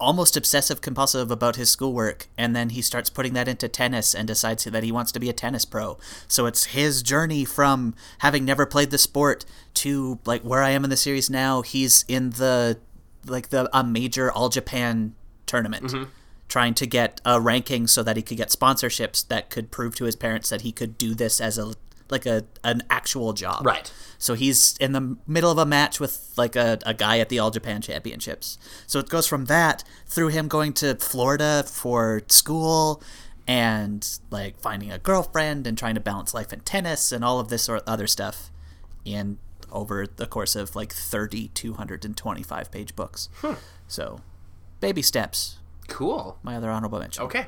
almost obsessive compulsive about his schoolwork and then he starts putting that into tennis and decides that he wants to be a tennis pro. So it's his journey from having never played the sport to like where i am in the series now he's in the like the a major all japan tournament mm-hmm. trying to get a ranking so that he could get sponsorships that could prove to his parents that he could do this as a like a an actual job Right. so he's in the middle of a match with like a, a guy at the All Japan Championships. So it goes from that through him going to Florida for school and like finding a girlfriend and trying to balance life and tennis and all of this or other stuff in over the course of like 30 225 page books. Hmm. So baby steps. Cool. My other honorable mention. Okay.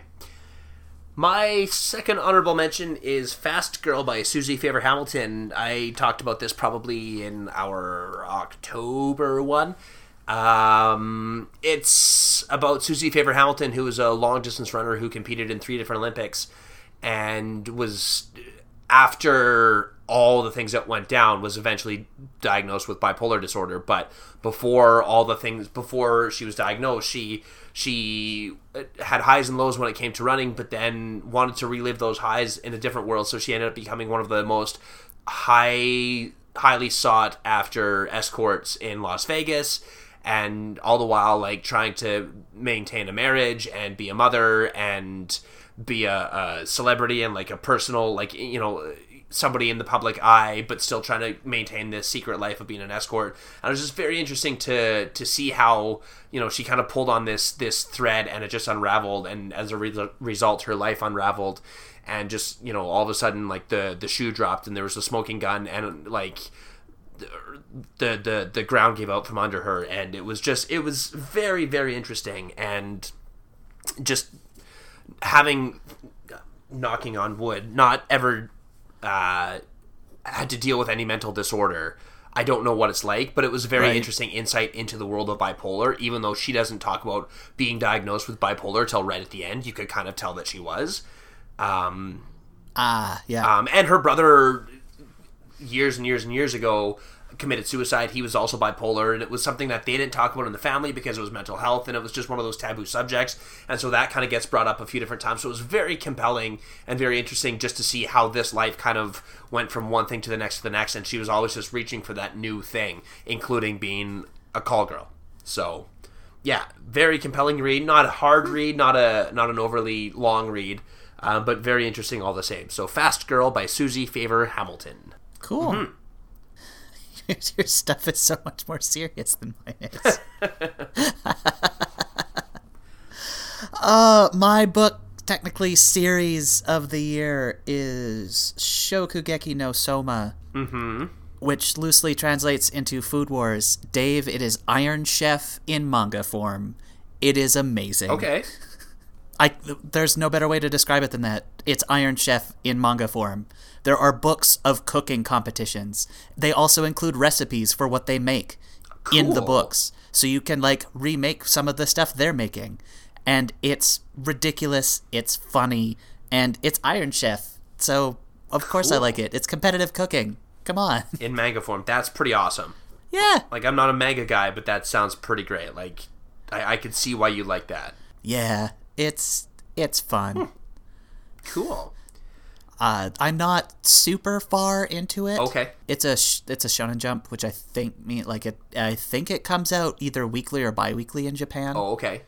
My second honorable mention is Fast Girl by Susie Favor Hamilton. I talked about this probably in our October one. Um, it's about Susie Favor Hamilton, who is a long distance runner who competed in three different Olympics and was, after all the things that went down, was eventually diagnosed with bipolar disorder. But before all the things, before she was diagnosed, she she uh, had highs and lows when it came to running, but then wanted to relive those highs in a different world. So she ended up becoming one of the most high, highly sought after escorts in Las Vegas, and all the while like trying to maintain a marriage and be a mother and be a, a celebrity and like a personal like you know somebody in the public eye, but still trying to maintain this secret life of being an escort. And it was just very interesting to to see how you know she kind of pulled on this this thread and it just unraveled, and as a re- result, her life unraveled, and just you know all of a sudden like the the shoe dropped and there was a smoking gun and like the the the ground gave out from under her. And it was just it was very very interesting. And just having knocking on wood not ever uh, had to deal with any mental disorder. I don't know what it's like, but it was a very Right. interesting insight into the world of bipolar. Even though she doesn't talk about being diagnosed with bipolar till right at the end, you could kind of tell that she was. Um, Ah, yeah. um, and her brother, years and years and years ago, committed suicide. He was also bipolar, and it was something that they didn't talk about in the family because it was mental health, and it was just one of those taboo subjects. And so that kind of gets brought up a few different times. So it was very compelling and very interesting just to see how this life kind of went from one thing to the next to the next. And she was always just reaching for that new thing, including being a call girl. So. Yeah, very compelling read. Not a hard read, not a not an overly long read, uh, but very interesting all the same. So, Fast Girl by Susie Favor Hamilton. Cool. Mm-hmm. Your stuff is so much more serious than mine is. uh, my book, technically series of the year, is Shokugeki no Soma, mm-hmm. which loosely translates into Food Wars. Dave, it is Iron Chef in manga form. It is amazing. Okay. I there's no better way to describe it than that. It's Iron Chef in manga form. There are books of cooking competitions. They also include recipes for what they make in the books. So you can like remake some of the stuff they're making. And it's ridiculous, it's funny, and it's Iron Chef. So of course I like it. It's competitive cooking. Come on. In manga form. That's pretty awesome. yeah. Like, I'm not a manga guy, but that sounds pretty great. Like, I, I could see why you like that. Yeah. It's it's fun. Hmm. Cool. Uh, I'm not super far into it. Okay. It's a sh- it's a Shonen Jump, which I think mean like it. I think it comes out either weekly or bi-weekly in Japan. Oh, okay.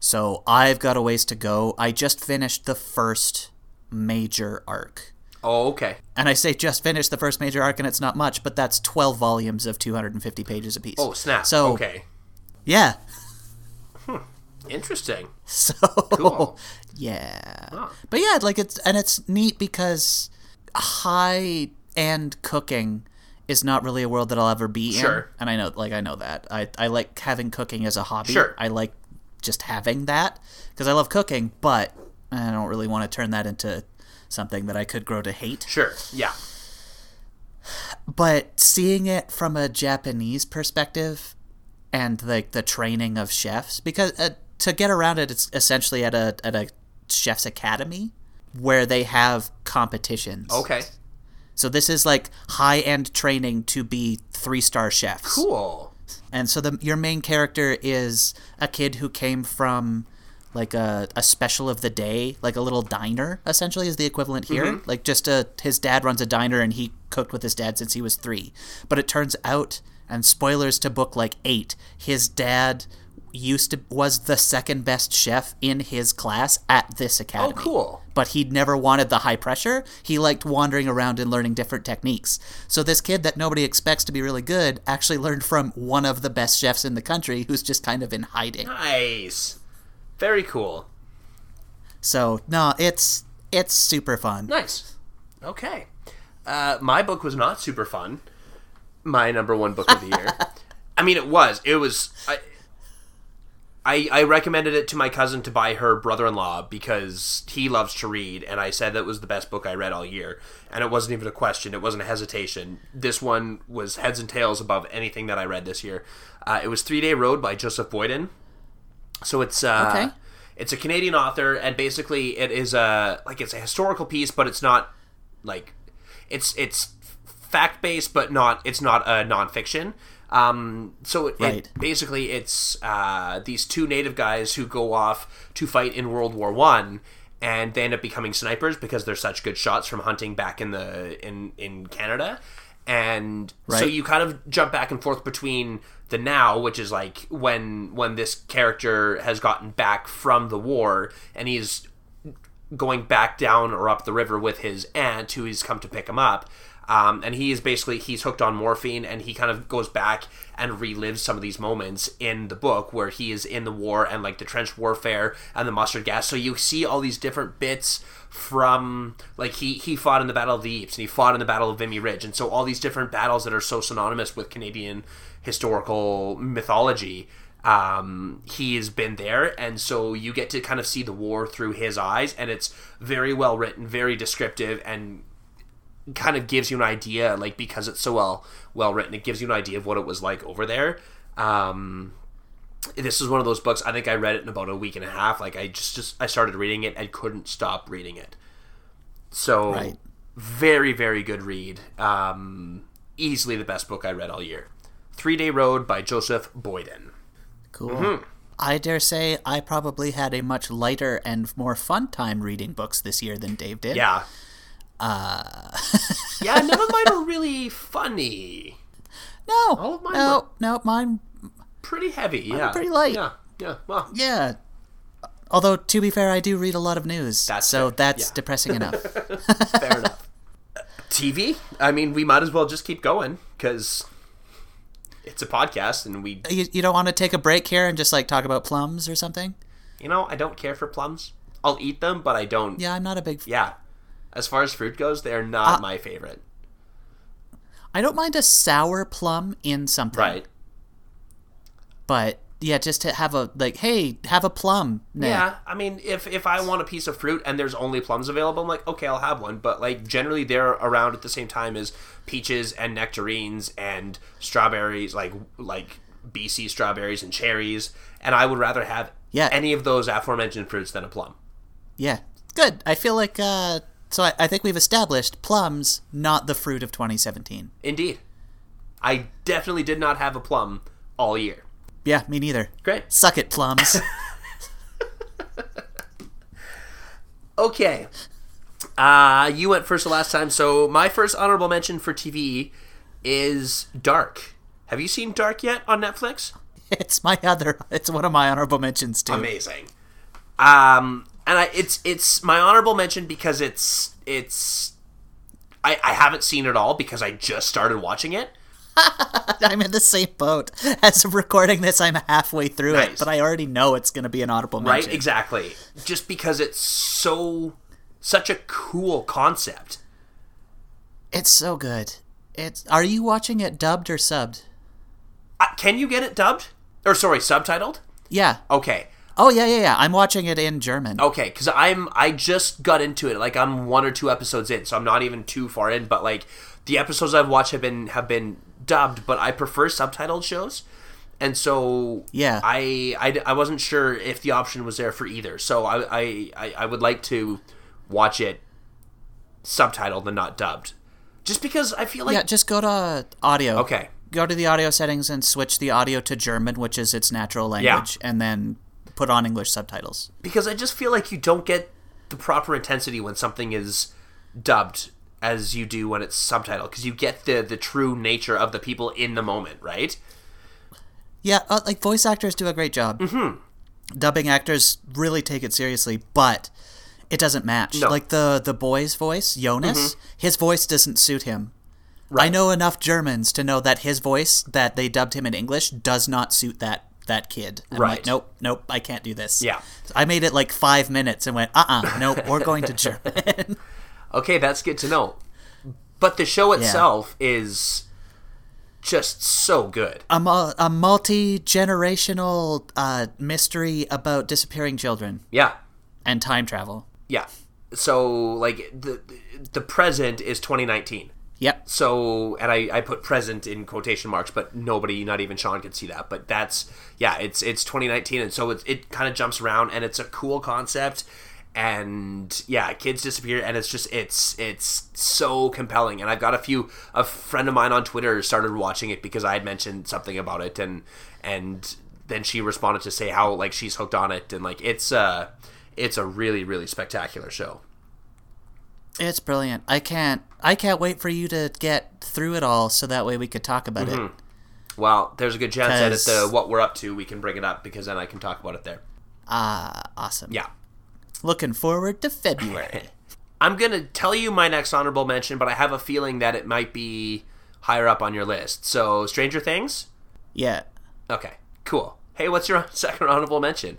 So I've got a ways to go. I just finished the first major arc, Oh, okay. and I say just finished the first major arc, and it's not much, but that's 12 volumes of 250 pages apiece. Oh, snap. So okay. yeah. Interesting. So Cool. yeah. Huh. But yeah, like it's and it's neat because high end cooking is not really a world that I'll ever be Sure. in. And I know like I know that. I I like having cooking as a hobby. Sure. I like just having that because I love cooking, but I don't really want to turn that into something that I could grow to hate. Sure. Yeah. But seeing it from a Japanese perspective and like the training of chefs because uh, to get around it, it's essentially at a at a chef's academy where they have competitions. Okay. So this is like high end training to be three star chefs. Cool. And so the your main character is a kid who came from like a, a special of the day, like a little diner, essentially is the equivalent here. Mm-hmm. Like just a his dad runs a diner and he cooked with his dad since he was three. But it turns out, and spoilers to book like eight, his dad used to was the second best chef in his class at this academy. Oh, cool. But he'd never wanted the high pressure. He liked wandering around and learning different techniques. So this kid that nobody expects to be really good actually learned from one of the best chefs in the country who's just kind of in hiding. Nice. Very cool. So, no, it's it's super fun. Nice. Okay. Uh, my book was not super fun. My number one book of the year. I mean, it was. It was. I, I, I recommended it to my cousin to buy her brother-in-law because he loves to read, and I said that was the best book I read all year, and it wasn't even a question. It wasn't a hesitation. This one was heads and tails above anything that I read this year. Uh, it was Three Day Road by Joseph Boyden. So it's uh, Okay. it's a Canadian author, and basically it is a like it's a historical piece, but it's not like it's it's fact based, but not it's not a nonfiction. Um, so it, Right. it basically it's uh, these two native guys who go off to fight in World War One, and they end up becoming snipers because they're such good shots from hunting back in the in in Canada. And so you kind of jump back and forth between the now, which is like when when this character has gotten back from the war and he's going back down or up the river with his aunt who he's come to pick him up um, and he is basically he's hooked on morphine and he kind of goes back and relives some of these moments in the book where he is in the war and like the trench warfare and the mustard gas. So you see all these different bits from like he he fought in the battle of the Ypres and he fought in the battle of Vimy Ridge. And so all these different battles that are so synonymous with Canadian historical mythology um, he has been there, and so you get to kind of see the war through his eyes, and it's very well written, very descriptive, and kind of gives you an idea, like because it's so well well written, it gives you an idea of what it was like over there. Um, this is one of those books. I think I read it in about a week and a half. Like I just just I started reading it and couldn't stop reading it. So Right. very very good read. Um, easily the best book I read all year. Three Day Road by Joseph Boyden. Cool. Mm-hmm. I dare say I probably had a much lighter and more fun time reading books this year than Dave did. Yeah. Uh. yeah, none of mine are really funny. No. All of mine no, no, mine. Pretty heavy. Yeah. pretty light. Yeah. Yeah. Well. Yeah. Although to be fair, I do read a lot of news, That's so fair, that's yeah. depressing enough. Fair enough. TV. I mean, we might as well just keep going because it's a podcast, and we. you, you don't want to take a break here and just like talk about plums or something? You know, I don't care for plums. I'll eat them, but I don't. Yeah, I'm not a big. Yeah. As far as fruit goes, they are not Uh, my favorite. I don't mind a sour plum in something. Right. But yeah, just to have a like, hey, have a plum. Nah. Yeah, I mean, if if I want a piece of fruit and there's only plums available, I'm like, okay, I'll have one. But like, generally, they're around at the same time as peaches and nectarines and strawberries, like like BC strawberries and cherries. And I would rather have Yeah. any of those aforementioned fruits than a plum. Yeah. Good. I feel like uh so I, I think we've established plums not the fruit of 2017. Indeed, I definitely did not have a plum all year. Yeah, me neither. Great. Suck it, plums. Okay. Uh, you went first the last time, so my first honorable mention for TV is Dark. Have you seen Dark yet on Netflix? it's my other it's one of my honorable mentions too. Amazing. Um, and I, it's it's my honorable mention because it's it's I, I haven't seen it all because I just started watching it. I'm in the same boat. As of recording this, I'm halfway through it, but I already know it's going to be an honorable Right? Exactly. Just because it's so such a cool concept. It's so good. It's Are you watching it dubbed or subbed? Uh, can you get it dubbed? Or sorry, subtitled? Yeah. Okay. Oh yeah, yeah, yeah. I'm watching it in German. Okay, because I'm I just got into it. Like I'm one or two episodes in, so I'm not even too far in. But like the episodes I've watched have been have been dubbed, but I prefer subtitled shows. and so Yeah. I, I I wasn't sure if the option was there for either. So I I, I, I would like to watch it subtitled and not dubbed, just because I feel like yeah, just go to audio. okay Go to the audio settings and switch the audio to German, which is its natural language, and then put on English subtitles. because I just feel like you don't get the proper intensity when something is dubbed as you do when it's subtitled because you get the the true nature of the people in the moment, right? Yeah, uh, like voice actors do a great job. Mm-hmm. Dubbing actors really take it seriously, but it doesn't match. No. Mm-hmm. Like the the boy's voice, Jonas, his voice doesn't suit him. I know enough Germans to know that his voice that they dubbed him in English does not suit that that kid. I'm Right. like, nope, nope, I can't do this. Yeah. I made it like five minutes and went, uh uh nope, we're going to German. Okay, that's good to know. But the show itself is just so good. a, a multi generational uh, mystery about disappearing children Yeah. and time travel. Yeah. So like the the present is 2019. Yep. So and I I put present in quotation marks, but nobody, not even Shaun, could see that. But that's yeah, it's it's 2019, and so it it kind of jumps around, and it's a cool concept. And yeah, kids disappear, and it's just it's it's so compelling. And I've got a few a friend of mine on Twitter started watching it because I had mentioned something about it, and and then she responded to say how like she's hooked on it, and like it's uh it's a really really spectacular show. It's brilliant. I can't I can't wait for you to get through it all so that way we could talk about it. Well, there's a good chance that at the what we're up to, we can bring it up because then I can talk about it there. Ah, awesome. Yeah. Looking forward to February. I'm going to tell you my next honorable mention, but I have a feeling that it might be higher up on your list. So, Stranger Things? yeah. Okay, cool. Hey, what's your second honorable mention?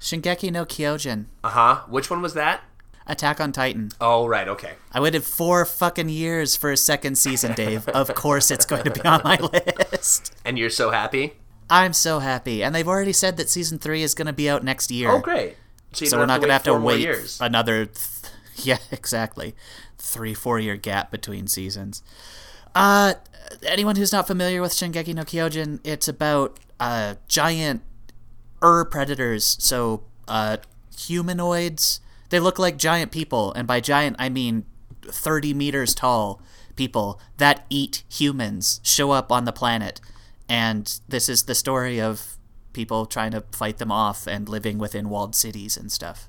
Shingeki no Kyojin. Uh huh. Which one was that? Attack on Titan. Oh, right, okay. I waited four fucking years for a second season, Dave. of course it's going to be on my list. And you're so happy? I'm so happy. And they've already said that season three is going to be out next year. Oh, great. you so we're not going to have to wait years. another th- yeah exactly three four year gap between seasons uh anyone who's not familiar with shingeki no kyojin it's about uh giant ur predators so uh humanoids they look like giant people and by giant i mean 30 meters tall people that eat humans show up on the planet and this is the story of people trying to fight them off and living within walled cities and stuff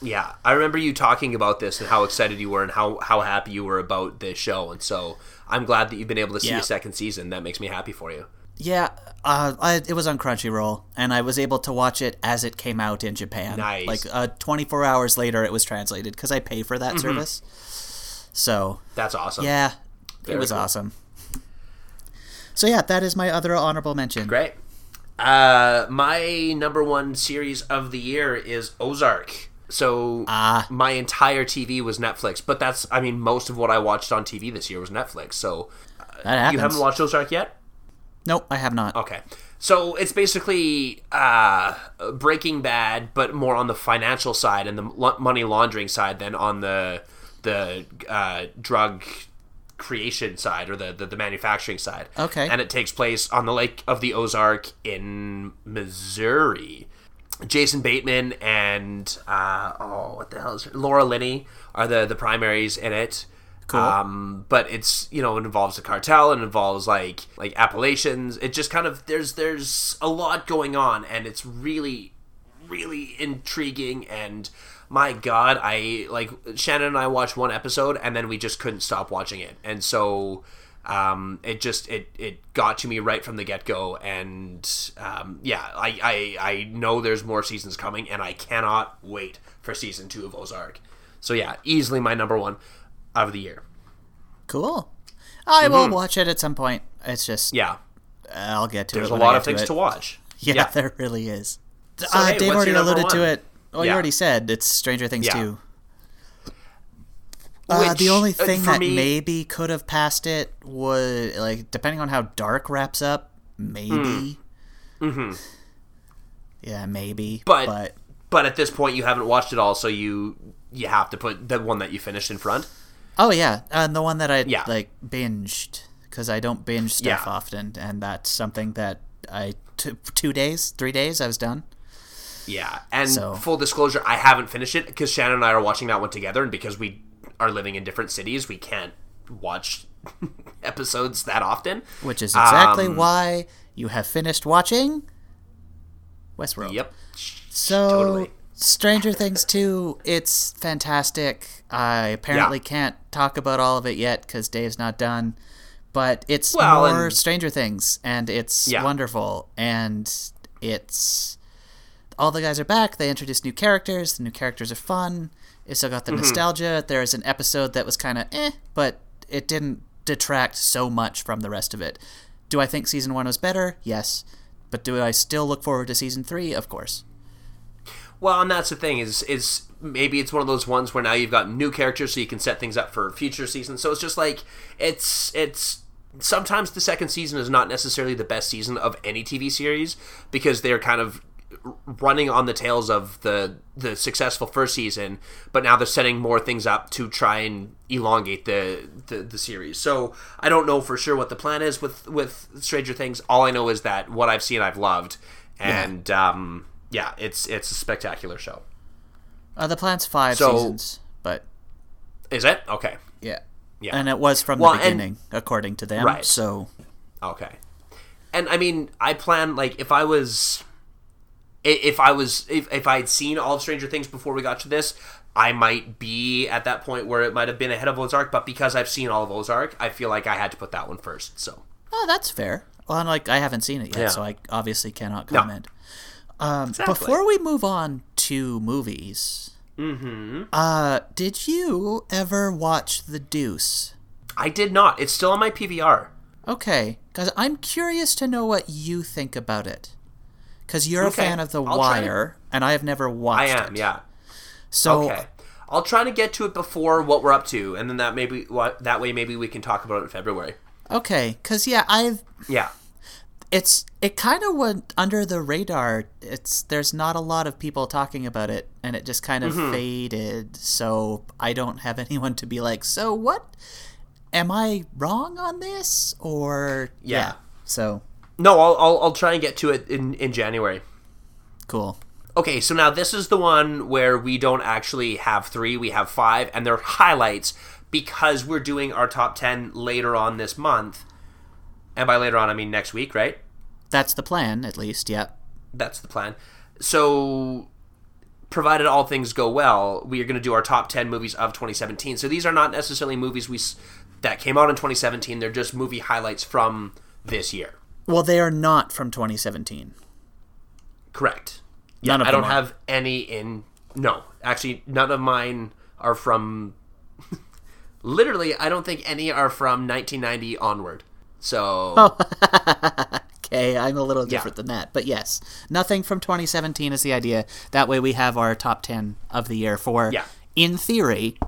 Yeah, I remember you talking about this and how excited you were and how, how happy you were about this show. And so I'm glad that you've been able to see Yeah. a second season. That makes me happy for you. Yeah, uh, I, it was on Crunchyroll, and I was able to watch it as it came out in Japan. Nice. Like uh, 24 hours later, it was translated because I pay for that Mm-hmm. service. So That's awesome. yeah, Very it was cool. awesome. So yeah, that is my other honorable mention. Great. Uh, my number one series of the year is Ozark. So Ah. my entire TV was Netflix, but that's I mean most of what I watched on TV this year was Netflix. So That you haven't watched Ozark yet? Nope, I have not. Okay. So it's basically uh, Breaking Bad, but more on the financial side and the money laundering side than on the the uh, drug creation side or the, the, the manufacturing side. Okay. And it takes place on the Lake of the Ozark in Missouri. Jason Bateman and uh, oh, what the hell is her? Laura Linney are the the primaries in it. Cool. Um, but it's you know it involves a cartel and involves like like appellations. It just kind of there's there's a lot going on and it's really really intriguing and my god i like shannon and i watched one episode and then we just couldn't stop watching it and so um, it just it it got to me right from the get-go and um, yeah I, I i know there's more seasons coming and i cannot wait for season two of ozark so yeah easily my number one of the year Cool. I will watch it at some point. It's just Mm-hmm. yeah I'll get to there's it. There's a lot of things it. to watch Yeah, there really is. uh, hey, Dave already alluded to it. Well, you already said it's Stranger Things Yeah. 2. Uh, Which, the only uh, thing that me- maybe could have passed it was like depending on how dark wraps up, maybe. Mm-hmm. Yeah, maybe. Hmm. But- but but at this point you haven't watched it all so you you have to put the one that you finished in front oh yeah, and the one that I Yeah. like binged because I don't binge stuff Yeah. often, and that's something that I t- two days, three days, I was done. Yeah, and So- full disclosure, I haven't finished it because Shannon and I are watching that one together, and because we are living in different cities, we can't watch episodes that often. Which is exactly Um, why you have finished watching Westworld. Yep. So, Totally. Stranger Things 2, it's fantastic. I apparently Yeah. can't talk about all of it yet because Dave's not done. But it's Well, more and- Stranger Things, and it's Yeah. wonderful. And it's. All the guys are back. They introduced new characters. The new characters are fun. It's still got Mm-hmm. the nostalgia. There's an episode that was kind of eh, but it didn't detract so much from the rest of it. Do I think season one was better? Yes. But do I still look forward to season three? Of course. Well, and that's the thing is is maybe it's one of those ones where now you've got new characters, so you can set things up for future seasons. So it's just like it's it's sometimes the second season is not necessarily the best season of any TV series because they're kind of running on the tails of the the successful first season, but now they're setting more things up to try and elongate the, the the series. So I don't know for sure what the plan is with with Stranger Things. All I know is that what I've seen, I've loved, and um, yeah, it's it's a spectacular show. Uh, the plan's five So- seasons, but Is it okay? yeah, Yeah. and it was from Well, the and- beginning, according to them. Right. So Okay. And I mean, I plan like if I was, if I was, if if I had seen all of Stranger Things before we got to this, I might be at that point where it might have been ahead of Ozark. But because I've seen all of Ozark, I feel like I had to put that one first. So oh, that's fair. Well, and, like I haven't seen it yet, Yeah. so I obviously cannot comment. Um, Exactly. Before we move on to movies, mm-hmm. uh, did you ever watch The Deuce? I did not. It's still on my PVR. Okay, because I'm curious to know what you think about it. Because you're Okay, a fan of The I'll try to- Wire, and I have never watched I it. am. Yeah. So Okay. I'll try to get to it before what we're up to, and then that maybe that way maybe we can talk about it in February. okay, because yeah, I've Yeah. It's it kind of went under the radar. It's there's not a lot of people talking about it, and it just kind of Mm-hmm. faded. So I don't have anyone to be like, so what? Am I wrong on this or Yeah. So No, I'll, I'll I'll try and get to it in in January. cool. Okay, so now this is the one where we don't actually have three, we have five, and they're highlights because we're doing our top 10 later on this month. And by later on, I mean next week, right? That's the plan, at least. Yep. That's the plan. So, provided all things go well, we are going to do our top 10 movies of 2017. So, these are not necessarily movies we that came out in 2017, they're just movie highlights from this year. Well, they are not from 2017. Correct. None of I don't are. have any in. No, actually, none of mine are from. literally, I don't think any are from 1990 onward. So Oh. Okay, I'm a little different than that, but yes, nothing from 2017 is the idea. That way, we have our top 10 of the year for, Yeah. in theory,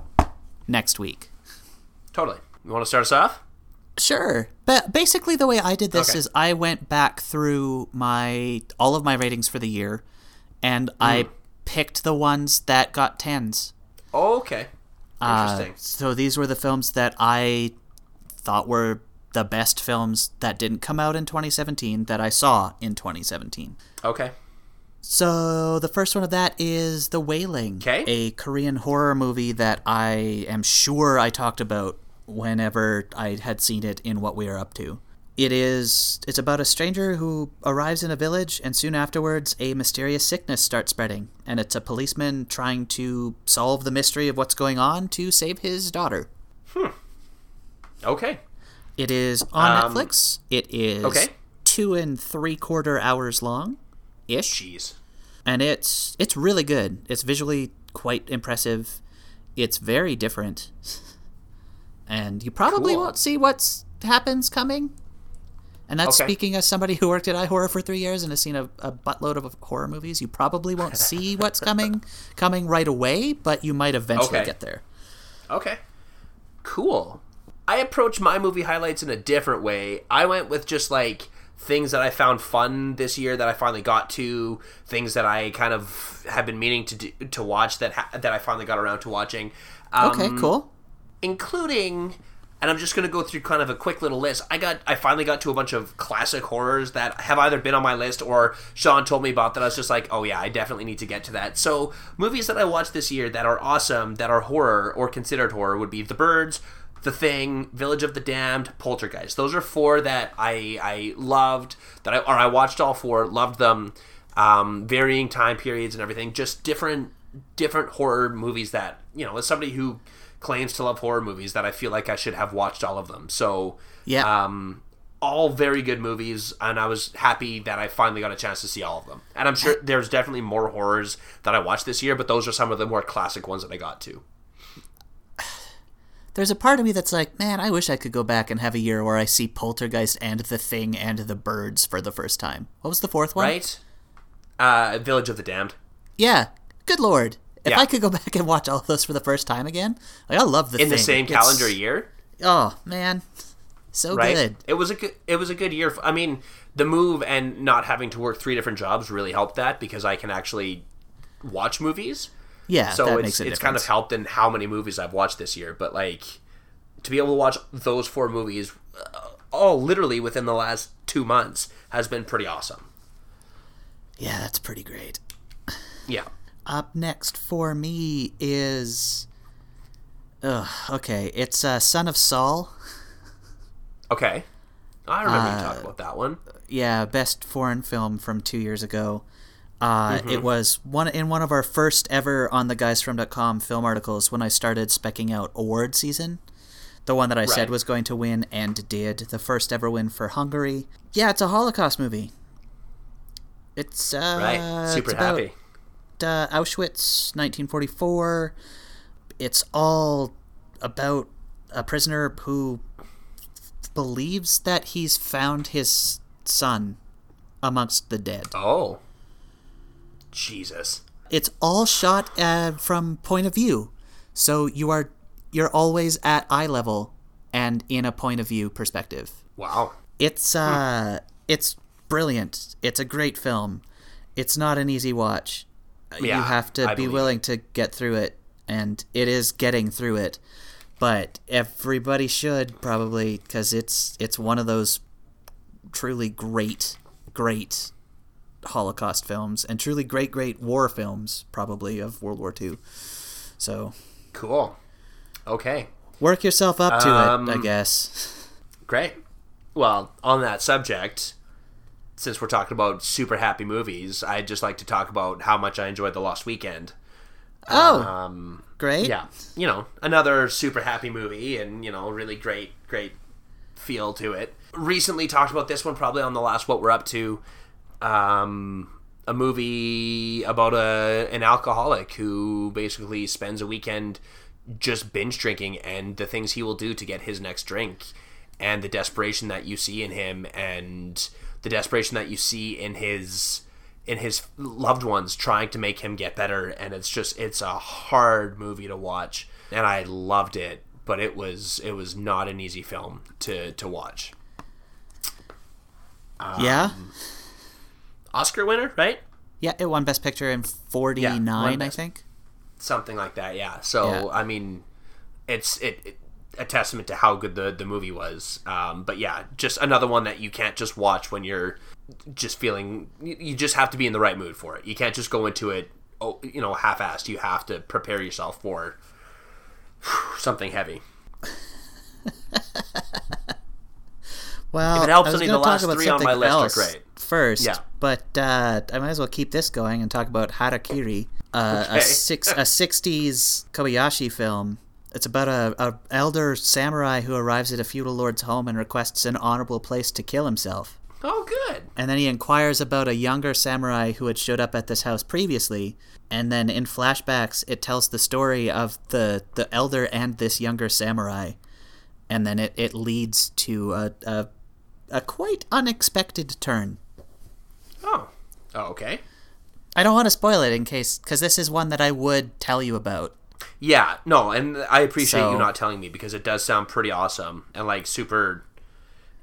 next week. totally. You want to start us off? Sure. But basically the way I did this Okay. is I went back through my all of my ratings for the year and I picked the ones that got 10s. Oh, okay. Uh, Interesting. so these were the films that I thought were the best films that didn't come out in 2017 that I saw in 2017. okay. So the first one of that is The Wailing, 'Kay. a Korean horror movie that I am sure I talked about whenever I had seen it in What We Are Up To. It is it's about a stranger who arrives in a village and soon afterwards a mysterious sickness starts spreading and it's a policeman trying to solve the mystery of what's going on to save his daughter. Hmm. Okay. It is on Um, Netflix. It is okay. two and three quarter hours long ish. Jeez. and it's it's really good. It's visually quite impressive. It's very different, and you probably Cool. won't see what's happens coming. And that's Okay. speaking as somebody who worked at iHorror for three years and has seen a, a buttload of horror movies. You probably won't see what's coming coming right away, but you might eventually Okay. get there. Okay. Cool. I approach my movie highlights in a different way. I went with just like things that I found fun this year that I finally got to, things that I kind of have been meaning to do, to watch that ha- that I finally got around to watching. Um, Okay, cool. including and I'm just going to go through kind of a quick little list. I got I finally got to a bunch of classic horrors that have either been on my list or Shaun told me about that I was just like, "Oh yeah, I definitely need to get to that." So, movies that I watched this year that are awesome, that are horror or considered horror would be The Birds, The Thing, Village of the Damned, Poltergeist. Those are four that I I loved that I or I watched all four, loved them. Um, varying time periods and everything, just different different horror movies that you know as somebody who claims to love horror movies that I feel like I should have watched all of them. So Yeah. um, all very good movies, and I was happy that I finally got a chance to see all of them. And I'm sure there's definitely more horrors that I watched this year, but those are some of the more classic ones that I got to. There's a part of me that's like, man, I wish I could go back and have a year where I see Poltergeist and The Thing and The Birds for the first time. What was the fourth one? Right? Uh, Village of the Damned. Yeah. Good lord. If Yeah. I could go back and watch all of those for the first time again, like I love the In the same It's- calendar year, Oh man, so right? good. It was a good. It was a good year. I mean, the move and not having to work three different jobs really helped that because I can actually watch movies. Yeah, so that it's makes a it's kind of helped in how many movies I've watched this year. But like to be able to watch those four movies, uh, all literally within the last two months, has been pretty awesome. Yeah, that's pretty great. Yeah. Up next for me is, ugh, okay, it's uh, Son of Saul. Okay. I remember you Uh, talking about that one. yeah, best foreign film from two years ago. Uh, Mm-hmm. It was one in one of our first ever on the guysfrom.com film articles when I started specking out award season. The one that I said was going to win and did. The first ever win for Hungary. Yeah, it's a Holocaust movie. It's uh, Right. Super it's about, happy. uh, Auschwitz, 1944. It's all about a prisoner who believes that he's found his son amongst the dead. Oh. Jesus. It's all shot uh, from point of view, so you are you're always at eye level and in a point of view perspective. Wow. It's uh it's brilliant. It's a great film. It's not an easy watch. you have to I be willing to get through it and it is getting through it. But everybody should probably cuz it's it's one of those truly great great Holocaust films and truly great great war films probably of World War II. So, Cool. Okay. work yourself up to Um, it, I guess. Great. Well, on that subject, since we're talking about super happy movies, I'd just like to talk about how much I enjoyed The Lost Weekend. Oh, Um, great. yeah, you know, another super happy movie and, you know, really great, great feel to it. Recently talked about this one probably on the last What We're Up To. Um, a movie about a an alcoholic who basically spends a weekend just binge drinking and the things he will do to get his next drink and the desperation that you see in him and the desperation that you see in his in his loved ones trying to make him get better. And it's just it's a hard movie to watch. And I loved it but it was it was not an easy film to to watch. Yeah. Oscar winner right? Yeah, it won Best Picture in 49, I think. something like that yeah. So Yeah. i mean it's it, it a testament to how good the the movie was. Um but yeah just another one that you can't just watch when you're just feeling you you just have to be in the right mood for it. You can't just go into it oh you know half-assed. You have to prepare yourself for something heavy Well, If it helps I was gonna the talk last about three on something my list are else great. First, Yeah. but uh, I might as well keep this going and talk about Harakiri, uh, Okay. a six a '60s Kobayashi film. It's about a, a elder samurai who arrives at a feudal lord's home and requests an honorable place to kill himself. oh good And then he inquires about a younger samurai who had showed up at this house previously. And then in flashbacks, it tells the story of the, the elder and this younger samurai. And then it, it leads to a, a, a quite unexpected turn. oh oh okay I don't want to spoil it in case, because this is one that I would tell you about. Yeah, no, and I appreciate So- you not telling me because it does sound pretty awesome and like super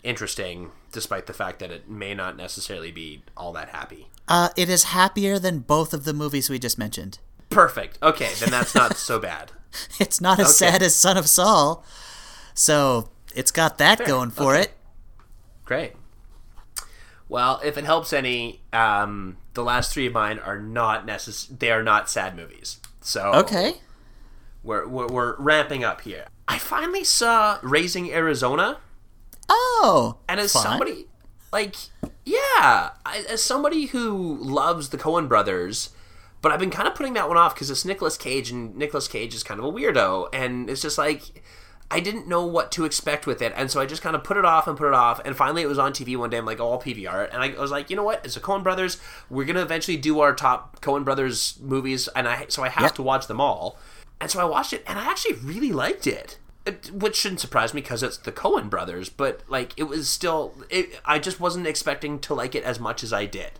interesting, despite the fact that it may not necessarily be all that happy. Uh, it is happier than both of the movies we just mentioned. Perfect. Okay, then that's not so bad. It's not as Okay. sad as Son of Saul. So it's got that going for okay. it. Great. Well, if it helps any, um, the last three of mine are not necess- They are not sad movies. So Okay. we're, we're we're ramping up here. I finally saw Raising Arizona, Oh. and as fun. somebody like yeah, I, as somebody who loves the Coen Brothers. But I've been kind of putting that one off because it's Nicolas Cage, and Nicolas Cage is kind of a weirdo, and it's just like I didn't know what to expect with it, and so I just kind of put it off and put it off, and finally it was on TV one day. I'm like, oh, I'll PVR it, and I was like, you know what? It's the Coen Brothers. We're gonna eventually do our top Coen Brothers movies, and I so I have Yep. to watch them all, and so I watched it, and I actually really liked it. It- Which shouldn't surprise me because it's the Coen brothers, but like it was still, it, I just wasn't expecting to like it as much as I did.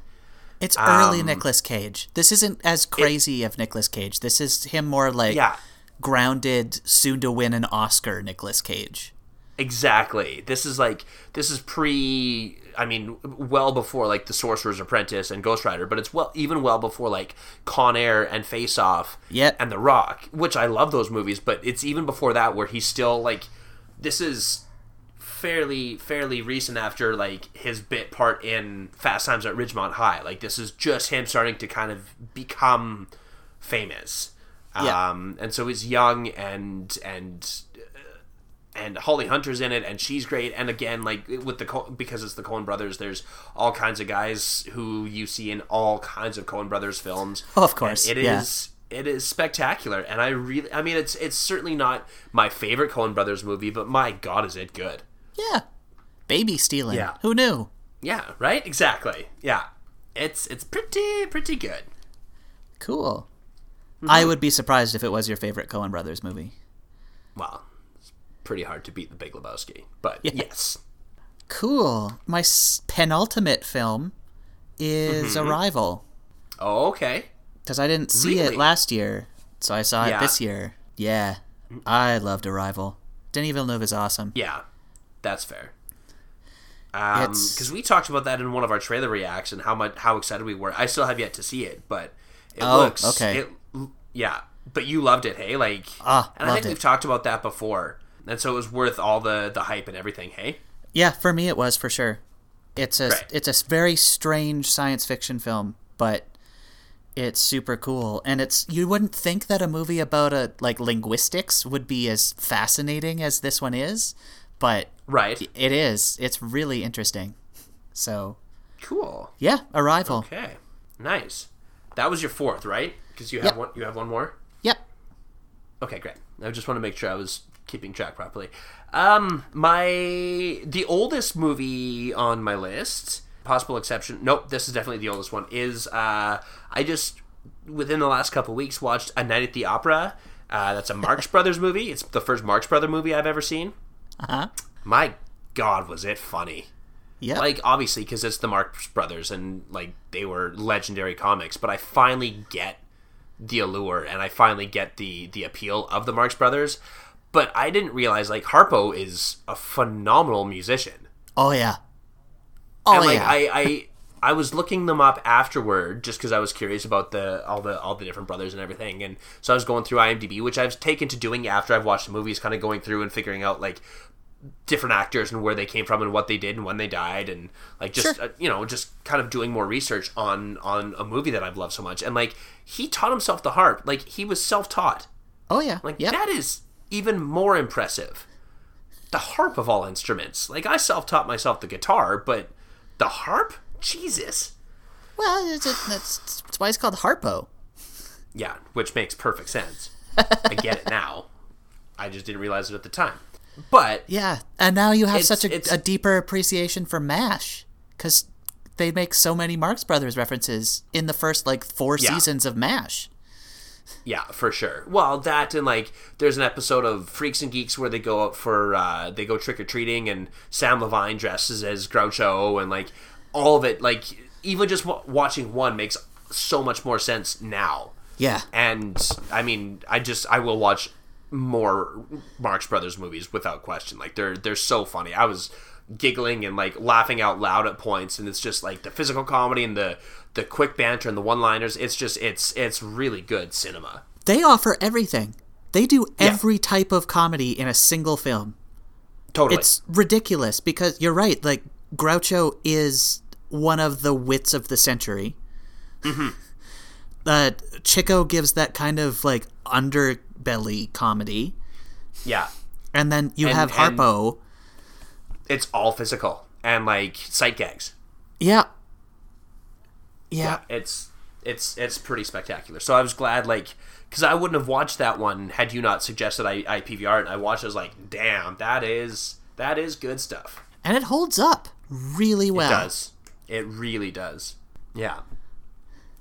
It's early Um, Nicolas Cage. This isn't as crazy of Nicolas Cage. This is him more like Yeah. Grounded, soon to win an Oscar Nicolas Cage. Exactly. This is like this is pre. I mean, well before like the Sorcerer's Apprentice and Ghost Rider, but it's well even well before like Con Air and Face Off. Yep. And The Rock, which I love those movies, but it's even before that where he's still like, this is fairly fairly recent after like his bit part in Fast Times at Ridgemont High. Like this is just him starting to kind of become famous. Yeah. Um, and so he's young and and and Holly Hunter's in it, and she's great. And again, like with the Co- because it's the Coen Brothers, there's all kinds of guys who you see in all kinds of Coen Brothers films. Oh, of course, And it yeah. is- it is spectacular, and I really, I mean, it's it's certainly not my favorite Coen Brothers movie, but my God, is it good? Yeah. Baby stealing. Yeah. Who knew? Yeah, right, exactly. Yeah, it's it's pretty pretty good. Cool. Mm-hmm. I would be surprised if it was your favorite Coen Brothers movie. Well, it's pretty hard to beat The Big Lebowski, but Yeah. yes, Cool. My s- penultimate film is Mm-hmm. Arrival oh, okay, because I didn't see it last year, so I saw it this year. Yeah, I loved Arrival. Denis Villeneuve is awesome. Yeah, that's fair. Um, because we talked about that in one of our trailer reacts and how much how excited we were. I still have yet to see it, but it Oh, looks okay. It, yeah, but you loved it, hey? Like, Ah, and I think it. we've talked about that before, and so it was worth all the the hype and everything, hey? Yeah, for me it was for sure. It's a Right. it's a very strange science fiction film, but it's super cool. And it's you wouldn't think that a movie about a like linguistics would be as fascinating as this one is, but Right. it is. It's really interesting. So, Cool. yeah, Arrival. Okay. Nice. That was your fourth, right? Because you have Yep. one. You have one more. Yep. Okay, great. I just want to make sure I was keeping track properly. Um, my the oldest movie on my list, possible exception. Nope, this is definitely the oldest one. Is uh, I just within the last couple weeks watched A Night at the Opera. Uh, that's a Marx Brothers movie. It's the first Marx Brother movie I've ever seen. Uh-huh. My God, was it funny! Yeah, like obviously because it's the Marx Brothers and like they were legendary comics, but I finally get the allure and I finally get the the appeal of the Marx Brothers. But I didn't realize like Harpo is a phenomenal musician. oh yeah. Oh and like yeah. I, I I was looking them up afterward just because I was curious about the all the all the different brothers and everything, and so I was going through IMDb, which I've taken to doing after I've watched the movies, kind of going through and figuring out like different actors and where they came from and what they did and when they died and like just Sure. uh, you know just kind of doing more research on on a movie that I've loved so much and like he taught himself the harp like he was self-taught oh yeah. like yep. that is even more impressive. The harp of all instruments. Like I self-taught myself the guitar, but the harp, Jesus. Well, it's, it, that's, that's why it's called Harpo. Yeah, which makes perfect sense. I get it now. I just didn't realize it at the time. But Yeah, and now you have such a, a deeper appreciation for MASH because they make so many Marx Brothers references in the first like four Yeah. seasons of MASH. yeah, for sure. Well, that and like there's an episode of Freaks and Geeks where they go out for uh they go trick or treating and Samm Levine dresses as Groucho and like all of it like even just w- watching one makes so much more sense now. Yeah, and I mean, I just I will watch more Marx Brothers movies without question. Like they're they're so funny. I was giggling and like laughing out loud at points, and it's just like the physical comedy and the the quick banter and the one liners. It's just it's it's really good cinema. they offer everything. They do every type of comedy in a single film. Totally. It's ridiculous because you're right. Like Groucho is one of the wits of the century. Mm-hmm. Uh, Chico gives that kind of like underbelly comedy, yeah. and then you And- have Harpo. It's all physical and like sight gags. Yeah. Yeah. It's it's it's pretty spectacular. So I was glad like because I wouldn't have watched that one had you not suggested I, I PVR it. And I watched. it, I was like, damn, that is that is good stuff. and it holds up really well. It does. It really does. Yeah.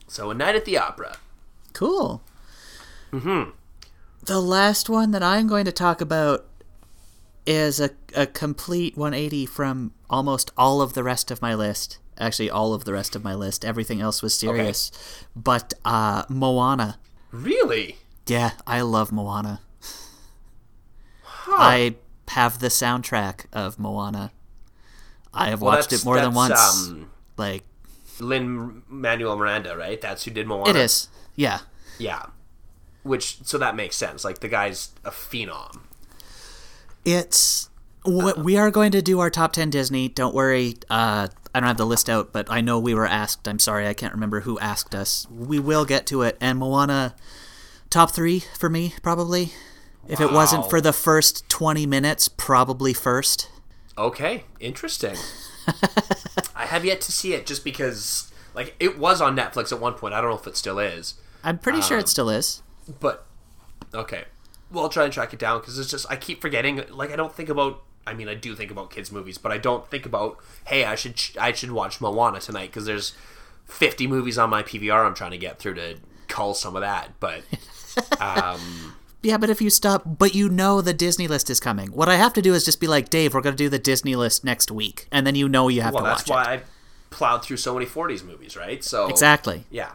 So a night at the opera. Cool. Mm-hmm. The last one that I'm going to talk about is a, a complete 180 from almost all of the rest of my list. Actually, all of the rest of my list. Everything else was serious. But uh, Moana. Really? Yeah, I love Moana. I have the soundtrack of Moana. I have Well, watched it more than once. um, like, Lin Manuel Miranda, right? That's who did Moana. it is. Yeah. Yeah. Which so that makes sense. Like the guy's a phenom. It's what we are going to do our top 10 Disney. Don't worry. Uh, I don't have the list out, but I know we were asked. I'm sorry, I can't remember who asked us. We will get to it. And Moana, top three for me, probably. If it wasn't for the first 20 minutes, probably first. Okay, interesting. I have yet to see it just because like it was on Netflix at one point. I don't know if it still is. I'm pretty sure Um, it still is. But okay. Well, I'll try and track it down because it's just I keep forgetting. Like I don't think about. I mean, I do think about kids' movies, but I don't think about. Hey, I should I should watch Moana tonight because there's 50 movies on my PVR I'm trying to get through to cull some of that. But um, Yeah, but if you stop, but you know the Disney list is coming. What I have to do is just be like, Dave, we're going to do the Disney list next week. And then you know you have well, to that's watch why it. I plowed through so many 40s movies, right? So Exactly. Yeah.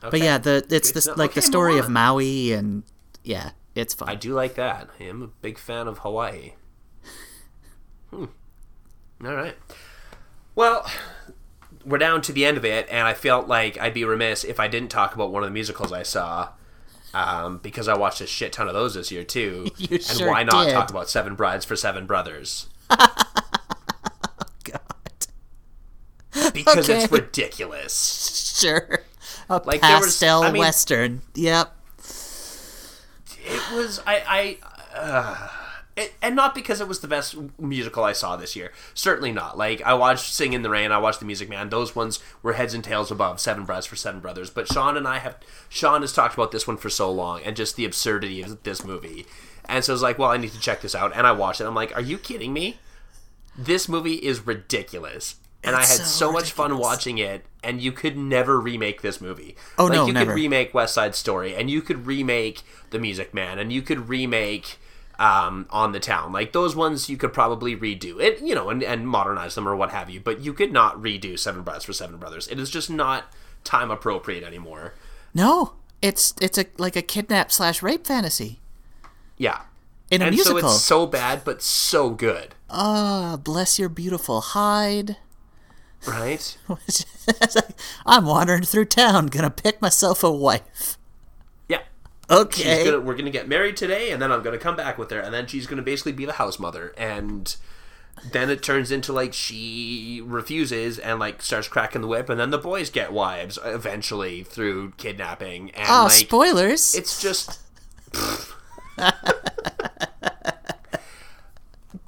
But yeah, the it's the, know. like the Okay, story of Maui and yeah, it's fun. I do like that. I am a big fan of Hawaii. Hmm. All right. Well, we're down to the end of it, and I felt like I'd be remiss if I didn't talk about one of the musicals I saw. Um, because I watched a shit ton of those this year too, You and sure why not did. talk about Seven Brides for Seven Brothers? God. Because it's ridiculous. Sure. A Like, there was- pastel I mean- western. Yep. it was I I uh, it, and not because it was the best musical I saw this year. Certainly not. Like I watched Singin' in the Rain, I watched The Music Man. Those ones were heads and tails above Seven Brothers for Seven Brothers. But Shaun and I have Shaun has talked about this one for so long and just the absurdity of this movie. And so I was like, well, I need to check this out. And I watched it. I'm like, are you kidding me? This movie is ridiculous. And I had so so much fun watching it, and you could never remake this movie. Oh, like, no, you never. could remake West Side Story, and you could remake The Music Man, and you could remake um, On the Town. Like those ones, you could probably redo it, you know, and, and modernize them or what have you. But you could not redo Seven Brothers for Seven Brothers. It is just not time appropriate anymore. No, it's it's a like a kidnap slash rape fantasy Yeah, in a and musical. so it's so bad, but so good, Ah, bless your beautiful hide. Right? I'm wandering through town, gonna pick myself a wife. Yeah. Okay. She's gonna, we're gonna get married today, and then I'm gonna come back with her, and then she's gonna basically be the house mother, and then it turns into like she refuses and like starts cracking the whip, and then the boys get wives eventually through kidnapping, and oh, like spoilers! it's just.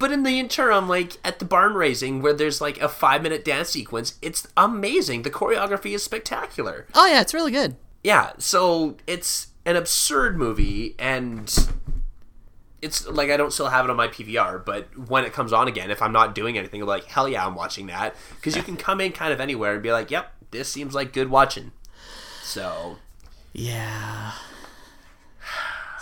But in the interim, like at the barn raising, where there's like a five minute dance sequence, it's amazing. The choreography is spectacular. oh yeah, it's really good. Yeah, so it's an absurd movie, and it's like I don't still have it on my PVR, but when it comes on again, if I'm not doing anything, I'm like, hell yeah, I'm watching that. Because you can come in kind of anywhere and be like, yep, this seems like good watching. So, Yeah.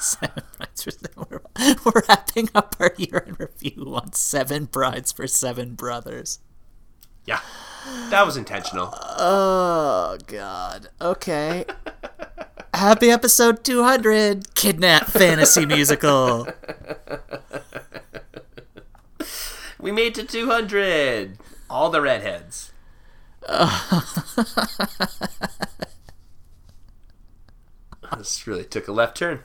Seven Brides for Seven. We're, we're wrapping up our year in review on Seven Brides for Seven Brothers. yeah, that was intentional. Oh God. Okay. Happy episode 200, Kidnap Fantasy Musical. We made to 200! All the redheads. this really took a left turn.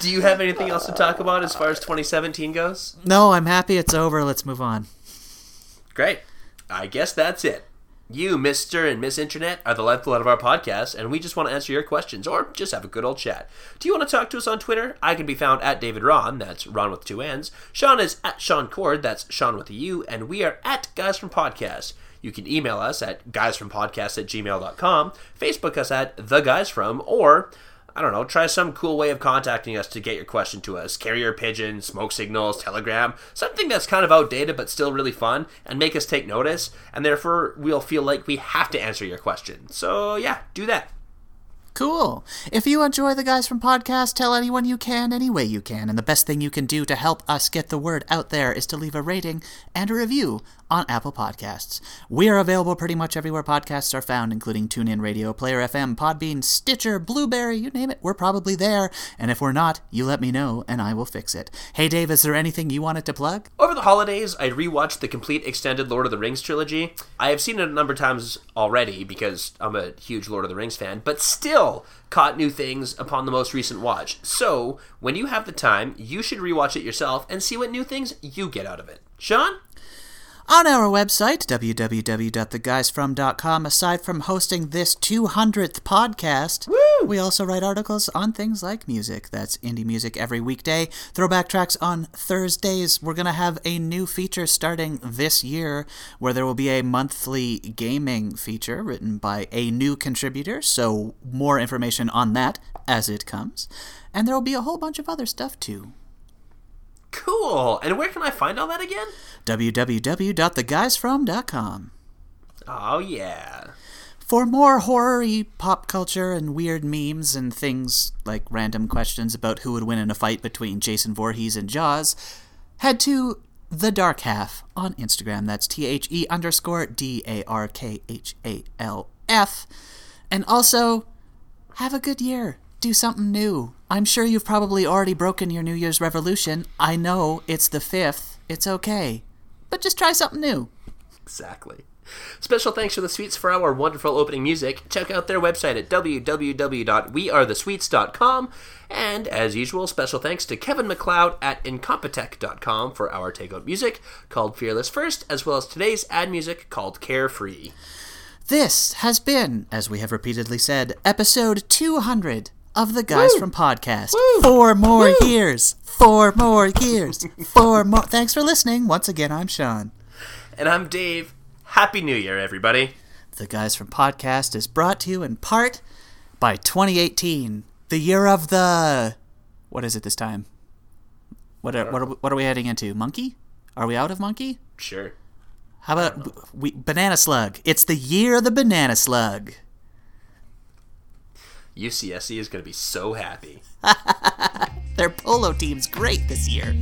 Do you have anything else to talk about as far as 2017 goes? No, I'm happy it's over. Let's move on. Great. I guess that's it. You, Mr. and Miss Internet, are the lifeblood of our podcast, and we just want to answer your questions or just have a good old chat. Do you want to talk to us on Twitter? I can be found at David Ronn, that's Ron with two N's. Shaun is at Shaun Cord, that's Shaun with a U, and we are at Guys from Podcast. You can email us at guysfrompodcast at gmail.com, Facebook us at The Guys From, or I don't know, try some cool way of contacting us to get your question to us. Carrier pigeon, smoke signals, telegram, something that's kind of outdated but still really fun and make us take notice, and therefore we'll feel like we have to answer your question. So, yeah, do that. Cool. If you enjoy the guys from podcast, tell anyone you can any way you can. And the best thing you can do to help us get the word out there is to leave a rating and a review on Apple Podcasts. We are available pretty much everywhere podcasts are found, including TuneIn Radio, Player FM, Podbean, Stitcher, Blubrry, you name it, we're probably there. And if we're not, you let me know and I will fix it. Hey Dave, is there anything you wanted to plug? Over the holidays, I rewatched the complete extended Lord of the Rings trilogy. I have seen it a number of times already because I'm a huge Lord of the Rings fan, but still caught new things upon the most recent watch. So, when you have the time, you should rewatch it yourself and see what new things you get out of it. Shaun? On our website, www.theguysfrom.com, aside from hosting this 200th podcast, Woo! we also write articles on things like music. That's indie music every weekday, throwback tracks on Thursdays. We're going to have a new feature starting this year where there will be a monthly gaming feature written by a new contributor, so more information on that as it comes. And there will be a whole bunch of other stuff too. Cool. And where can I find all that again? www.theguysfrom.com. Oh, yeah. For more horror pop culture and weird memes and things like random questions about who would win in a fight between Jason Voorhees and Jaws, head to The Dark Half on Instagram. That's T H E underscore D A R K H A L F. And also, have a good year. Do something new. I'm sure you've probably already broken your New Year's revolution. I know it's the 5th. It's okay. But just try something new. Exactly. Special thanks to the Sweets for our wonderful opening music. Check out their website at www.wearethesweets.com. And as usual, special thanks to Kevin MacLeod at Incompetech.com for our takeout music called Fearless First, as well as today's ad music called Carefree. This has been, as we have repeatedly said, episode 200 of the Guys Woo! from Podcast. Woo! Four more Woo! years. Four more years. Four more. Thanks for listening. Once again, I'm Shaun. And I'm Dave. Happy New Year, everybody. The Guys from Podcast is brought to you in part by 2018, the year of the. What is it this time? What are, what are, we- what are we heading into? Monkey? Are we out of monkey? Sure. How about we, banana slug? It's the year of the banana slug. UCSC is going to be so happy. Their polo team's great this year.